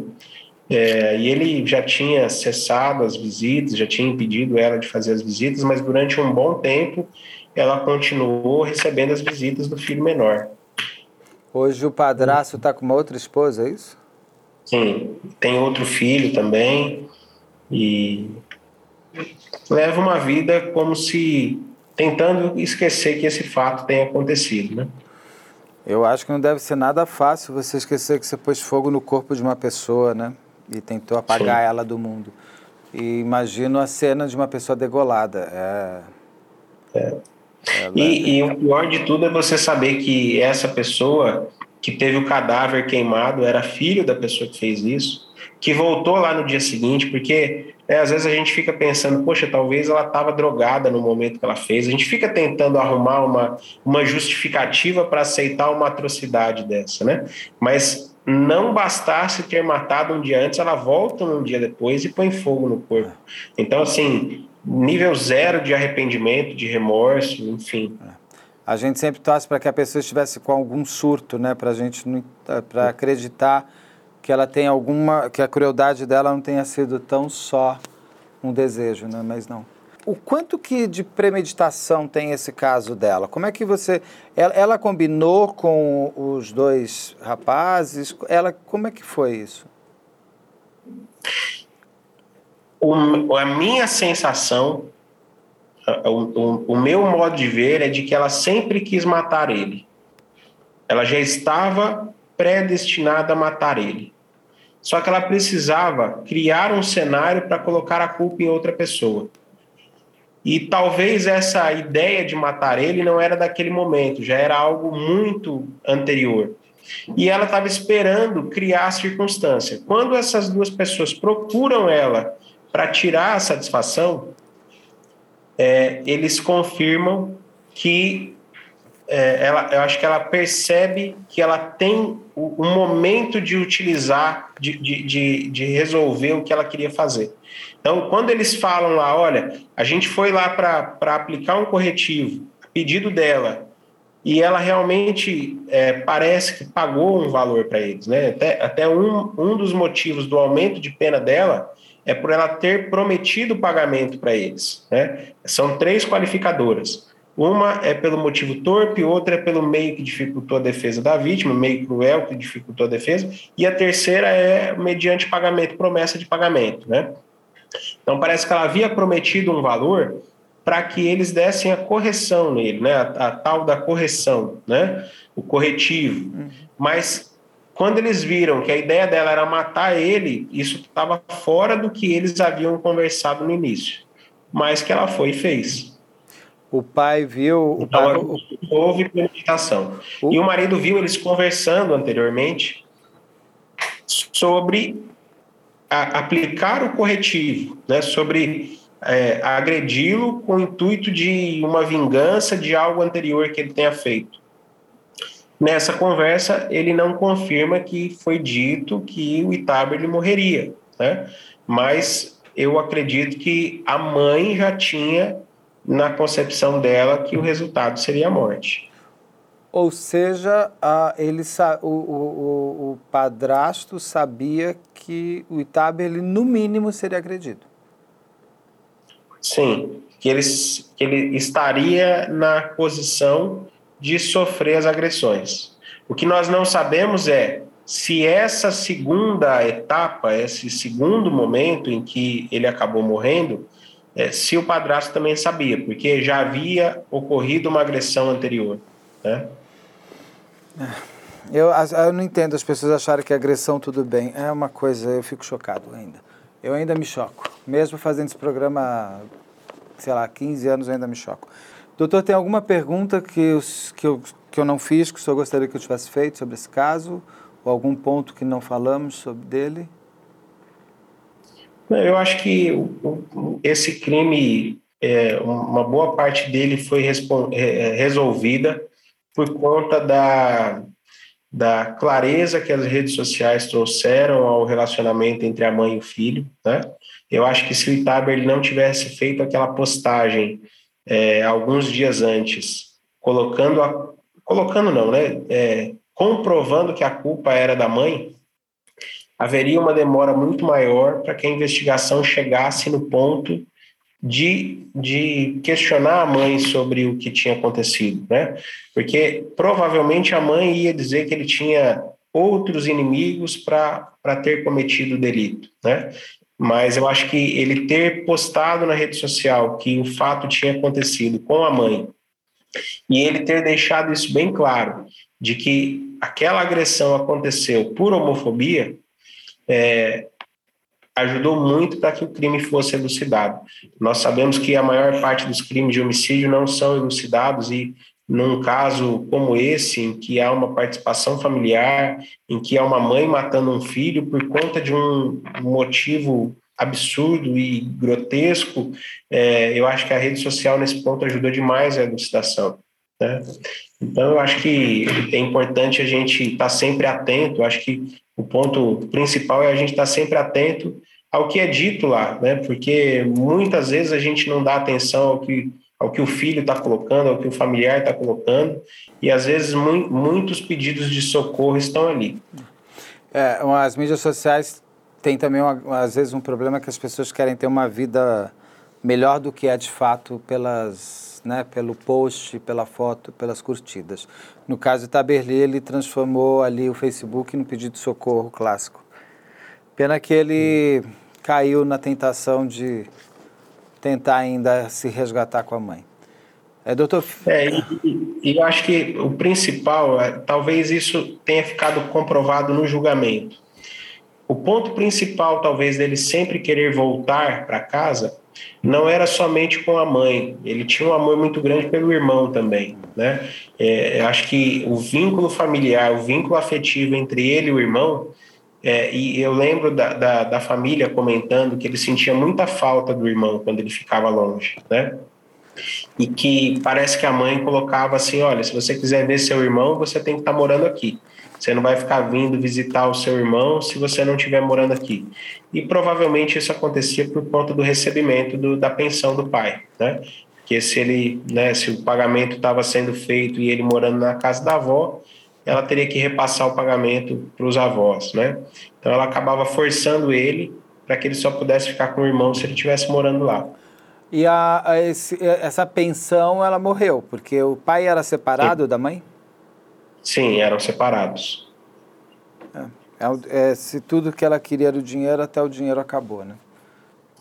[SPEAKER 3] é, e ele já tinha cessado as visitas, já tinha impedido ela de fazer as visitas, mas durante um bom tempo ela continuou recebendo as visitas do filho menor.
[SPEAKER 2] Hoje o padrasto está com uma outra esposa, é isso?
[SPEAKER 3] Sim, tem outro filho também e leva uma vida como se tentando esquecer que esse fato tenha acontecido, né?
[SPEAKER 2] Eu acho que não deve ser nada fácil você esquecer que você pôs fogo no corpo de uma pessoa, né? e tentou apagar Sim. ela do mundo. E imagino a cena de uma pessoa degolada. É...
[SPEAKER 3] É. E, e, o pior de tudo é você saber que essa pessoa que teve o cadáver queimado era filho da pessoa que fez isso, que voltou lá no dia seguinte, porque é, às vezes a gente fica pensando, poxa, talvez ela estava drogada no momento que ela fez. A gente fica tentando arrumar uma, uma justificativa para aceitar uma atrocidade dessa, né? Mas não bastasse ter matado um dia antes, ela volta um dia depois e põe fogo no corpo. Então, assim, nível zero de arrependimento, de remorso, enfim.
[SPEAKER 2] A gente sempre torce para que a pessoa estivesse com algum surto, né? Para a gente para acreditar que ela tem alguma, que a crueldade dela não tenha sido tão só um desejo, né? Mas não. O quanto que de premeditação tem esse caso dela? Como é que você, ela, ela combinou com os dois rapazes? Ela, como é que foi isso?
[SPEAKER 3] O, a minha sensação, o, o, o meu modo de ver é de que ela sempre quis matar ele. Ela já estava predestinada a matar ele. Só que ela precisava criar um cenário para colocar a culpa em outra pessoa. E talvez essa ideia de matar ele não era daquele momento, já era algo muito anterior. E ela estava esperando criar a circunstância. Quando essas duas pessoas procuram ela para tirar a satisfação, é, eles confirmam que é, ela, eu acho que ela percebe que ela tem o, o momento de utilizar, de, de, de, de, resolver o que ela queria fazer. Então, quando eles falam lá, olha, a gente foi lá para aplicar um corretivo, pedido dela, e ela realmente é, parece que pagou um valor para eles, né? Até, até um, um dos motivos do aumento de pena dela é por ela ter prometido o pagamento para eles, né? São três qualificadoras. Uma é pelo motivo torpe, outra é pelo meio que dificultou a defesa da vítima, meio cruel que dificultou a defesa, e a terceira é mediante pagamento, promessa de pagamento, né? Então parece que ela havia prometido um valor para que eles dessem a correção nele, né? A, a, tal da correção, né? O corretivo. Uhum. Mas quando eles viram que a ideia dela era matar ele, isso estava fora do que eles haviam conversado no início. Mas que ela foi e fez.
[SPEAKER 2] O pai viu.
[SPEAKER 3] Então, pai, o... houve premeditação. O... E o marido viu eles conversando anteriormente sobre a, aplicar o corretivo, né, sobre é, agredi-lo com o intuito de uma vingança de algo anterior que ele tenha feito. Nessa conversa, ele não confirma que foi dito que o Itaber morreria, né? mas eu acredito que a mãe já tinha na concepção dela que o resultado seria a morte.
[SPEAKER 2] Ou seja, a, ele, o, o, o padrasto sabia que o Itabe, ele, no mínimo, seria agredido.
[SPEAKER 3] Sim, que ele, que ele estaria na posição de sofrer as agressões. O que nós não sabemos é se essa segunda etapa, esse segundo momento em que ele acabou morrendo, é, se o padrasto também sabia, porque já havia ocorrido uma agressão anterior. Né?
[SPEAKER 2] Eu, eu não entendo as pessoas acharem que agressão tudo bem. É uma coisa, eu fico chocado ainda. Eu ainda me choco. Mesmo fazendo esse programa, sei lá, 15 anos, eu ainda me choco. Doutor, tem alguma pergunta que eu, que eu, que eu não fiz, que o senhor gostaria que eu tivesse feito sobre esse caso? Ou algum ponto que não falamos sobre dele?
[SPEAKER 3] Eu acho que esse crime, é, uma boa parte dele foi é, resolvida por conta da, da clareza que as redes sociais trouxeram ao relacionamento entre a mãe e o filho. Né? Eu acho que se o Itaber não tivesse feito aquela postagem é, alguns dias antes, colocando a, colocando não, né, é, comprovando que a culpa era da mãe, haveria uma demora muito maior para que a investigação chegasse no ponto de, de questionar a mãe sobre o que tinha acontecido, né? Porque provavelmente a mãe ia dizer que ele tinha outros inimigos para ter cometido o delito, né? Mas eu acho que ele ter postado na rede social que o fato tinha acontecido com a mãe e ele ter deixado isso bem claro, de que aquela agressão aconteceu por homofobia, é, ajudou muito para que o crime fosse elucidado. Nós sabemos que a maior parte dos crimes de homicídio não são elucidados e num caso como esse, em que há uma participação familiar, em que há uma mãe matando um filho por conta de um motivo absurdo e grotesco, é, eu acho que a rede social nesse ponto ajudou demais a elucidação. Né? Então, eu acho que é importante a gente estar tá sempre atento, eu acho que o ponto principal é a gente estar sempre atento ao que é dito lá, né? Porque muitas vezes a gente não dá atenção ao que, ao que o filho está colocando, ao que o familiar está colocando, e às vezes mu muitos pedidos de socorro estão ali.
[SPEAKER 2] É, as mídias sociais têm também, uma, às vezes, um problema que as pessoas querem ter uma vida melhor do que é de fato pelas, né, pelo post, pela foto, pelas curtidas. No caso de Taberli, ele transformou ali o Facebook no pedido de socorro clássico. Pena que ele caiu na tentação de tentar ainda se resgatar com a mãe.
[SPEAKER 3] É, doutor. É, e, e eu acho que o principal, é, talvez isso tenha ficado comprovado no julgamento. O ponto principal, talvez, dele sempre querer voltar para casa não era somente com a mãe, ele tinha um amor muito grande pelo irmão também, né? É, acho que o vínculo familiar, o vínculo afetivo entre ele e o irmão, é, e eu lembro da, da, da, família comentando que ele sentia muita falta do irmão quando ele ficava longe, né? E que parece que a mãe colocava assim: olha, se você quiser ver seu irmão, você tem que estar tá morando aqui. Você não vai ficar vindo visitar o seu irmão se você não estiver morando aqui. E provavelmente isso acontecia por conta do recebimento do, da pensão do pai, né? Porque se ele, né, se o pagamento estava sendo feito e ele morando na casa da avó, ela teria que repassar o pagamento para os avós, né? Então ela acabava forçando ele para que ele só pudesse ficar com o irmão se ele estivesse morando lá.
[SPEAKER 2] E a, a esse, essa pensão, ela morreu, porque o pai era separado Sim. da mãe?
[SPEAKER 3] Sim, eram separados.
[SPEAKER 2] É, é, é, se tudo que ela queria era o dinheiro, até o dinheiro acabou, né?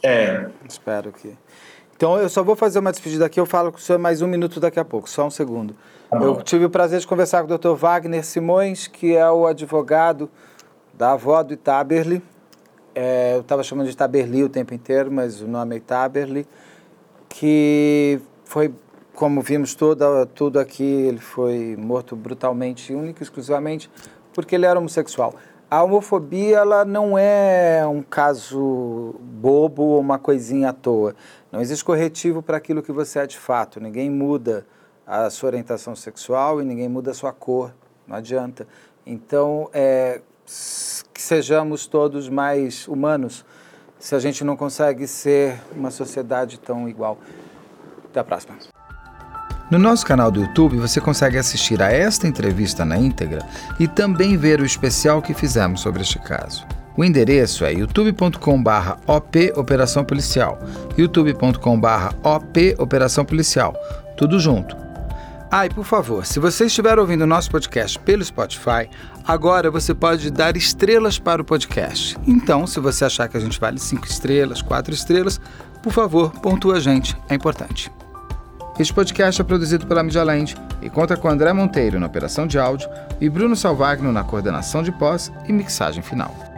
[SPEAKER 3] É.
[SPEAKER 2] Espero que... Então, eu só vou fazer uma despedida aqui, eu falo com o senhor mais um minuto daqui a pouco, só um segundo. Tá eu tive o prazer de conversar com o Dr. Wagner Simões, que é o advogado da avó do Itaberli. É, eu estava chamando de Taberli o tempo inteiro, mas o nome é Itaberli, que foi, como vimos toda, tudo aqui, ele foi morto brutalmente, único exclusivamente porque ele era homossexual. A homofobia ela não é um caso bobo ou uma coisinha à toa. Não existe corretivo para aquilo que você é de fato. Ninguém muda a sua orientação sexual e ninguém muda a sua cor. Não adianta. Então, é, que sejamos todos mais humanos se a gente não consegue ser uma sociedade tão igual. Até a próxima.
[SPEAKER 4] No nosso canal do YouTube você consegue assistir a esta entrevista na íntegra e também ver o especial que fizemos sobre este caso. O endereço é youtube.com/op Operação Policial, youtube.com/op Operação Policial, tudo junto. Ah, e por favor, se você estiver ouvindo o nosso podcast pelo Spotify, agora você pode dar estrelas para o podcast. Então, se você achar que a gente vale cinco estrelas, quatro estrelas, por favor, pontua a gente, é importante. Este podcast é produzido pela Mídia Land e conta com André Monteiro na operação de áudio e Bruno Salvagno na coordenação de pós e mixagem final.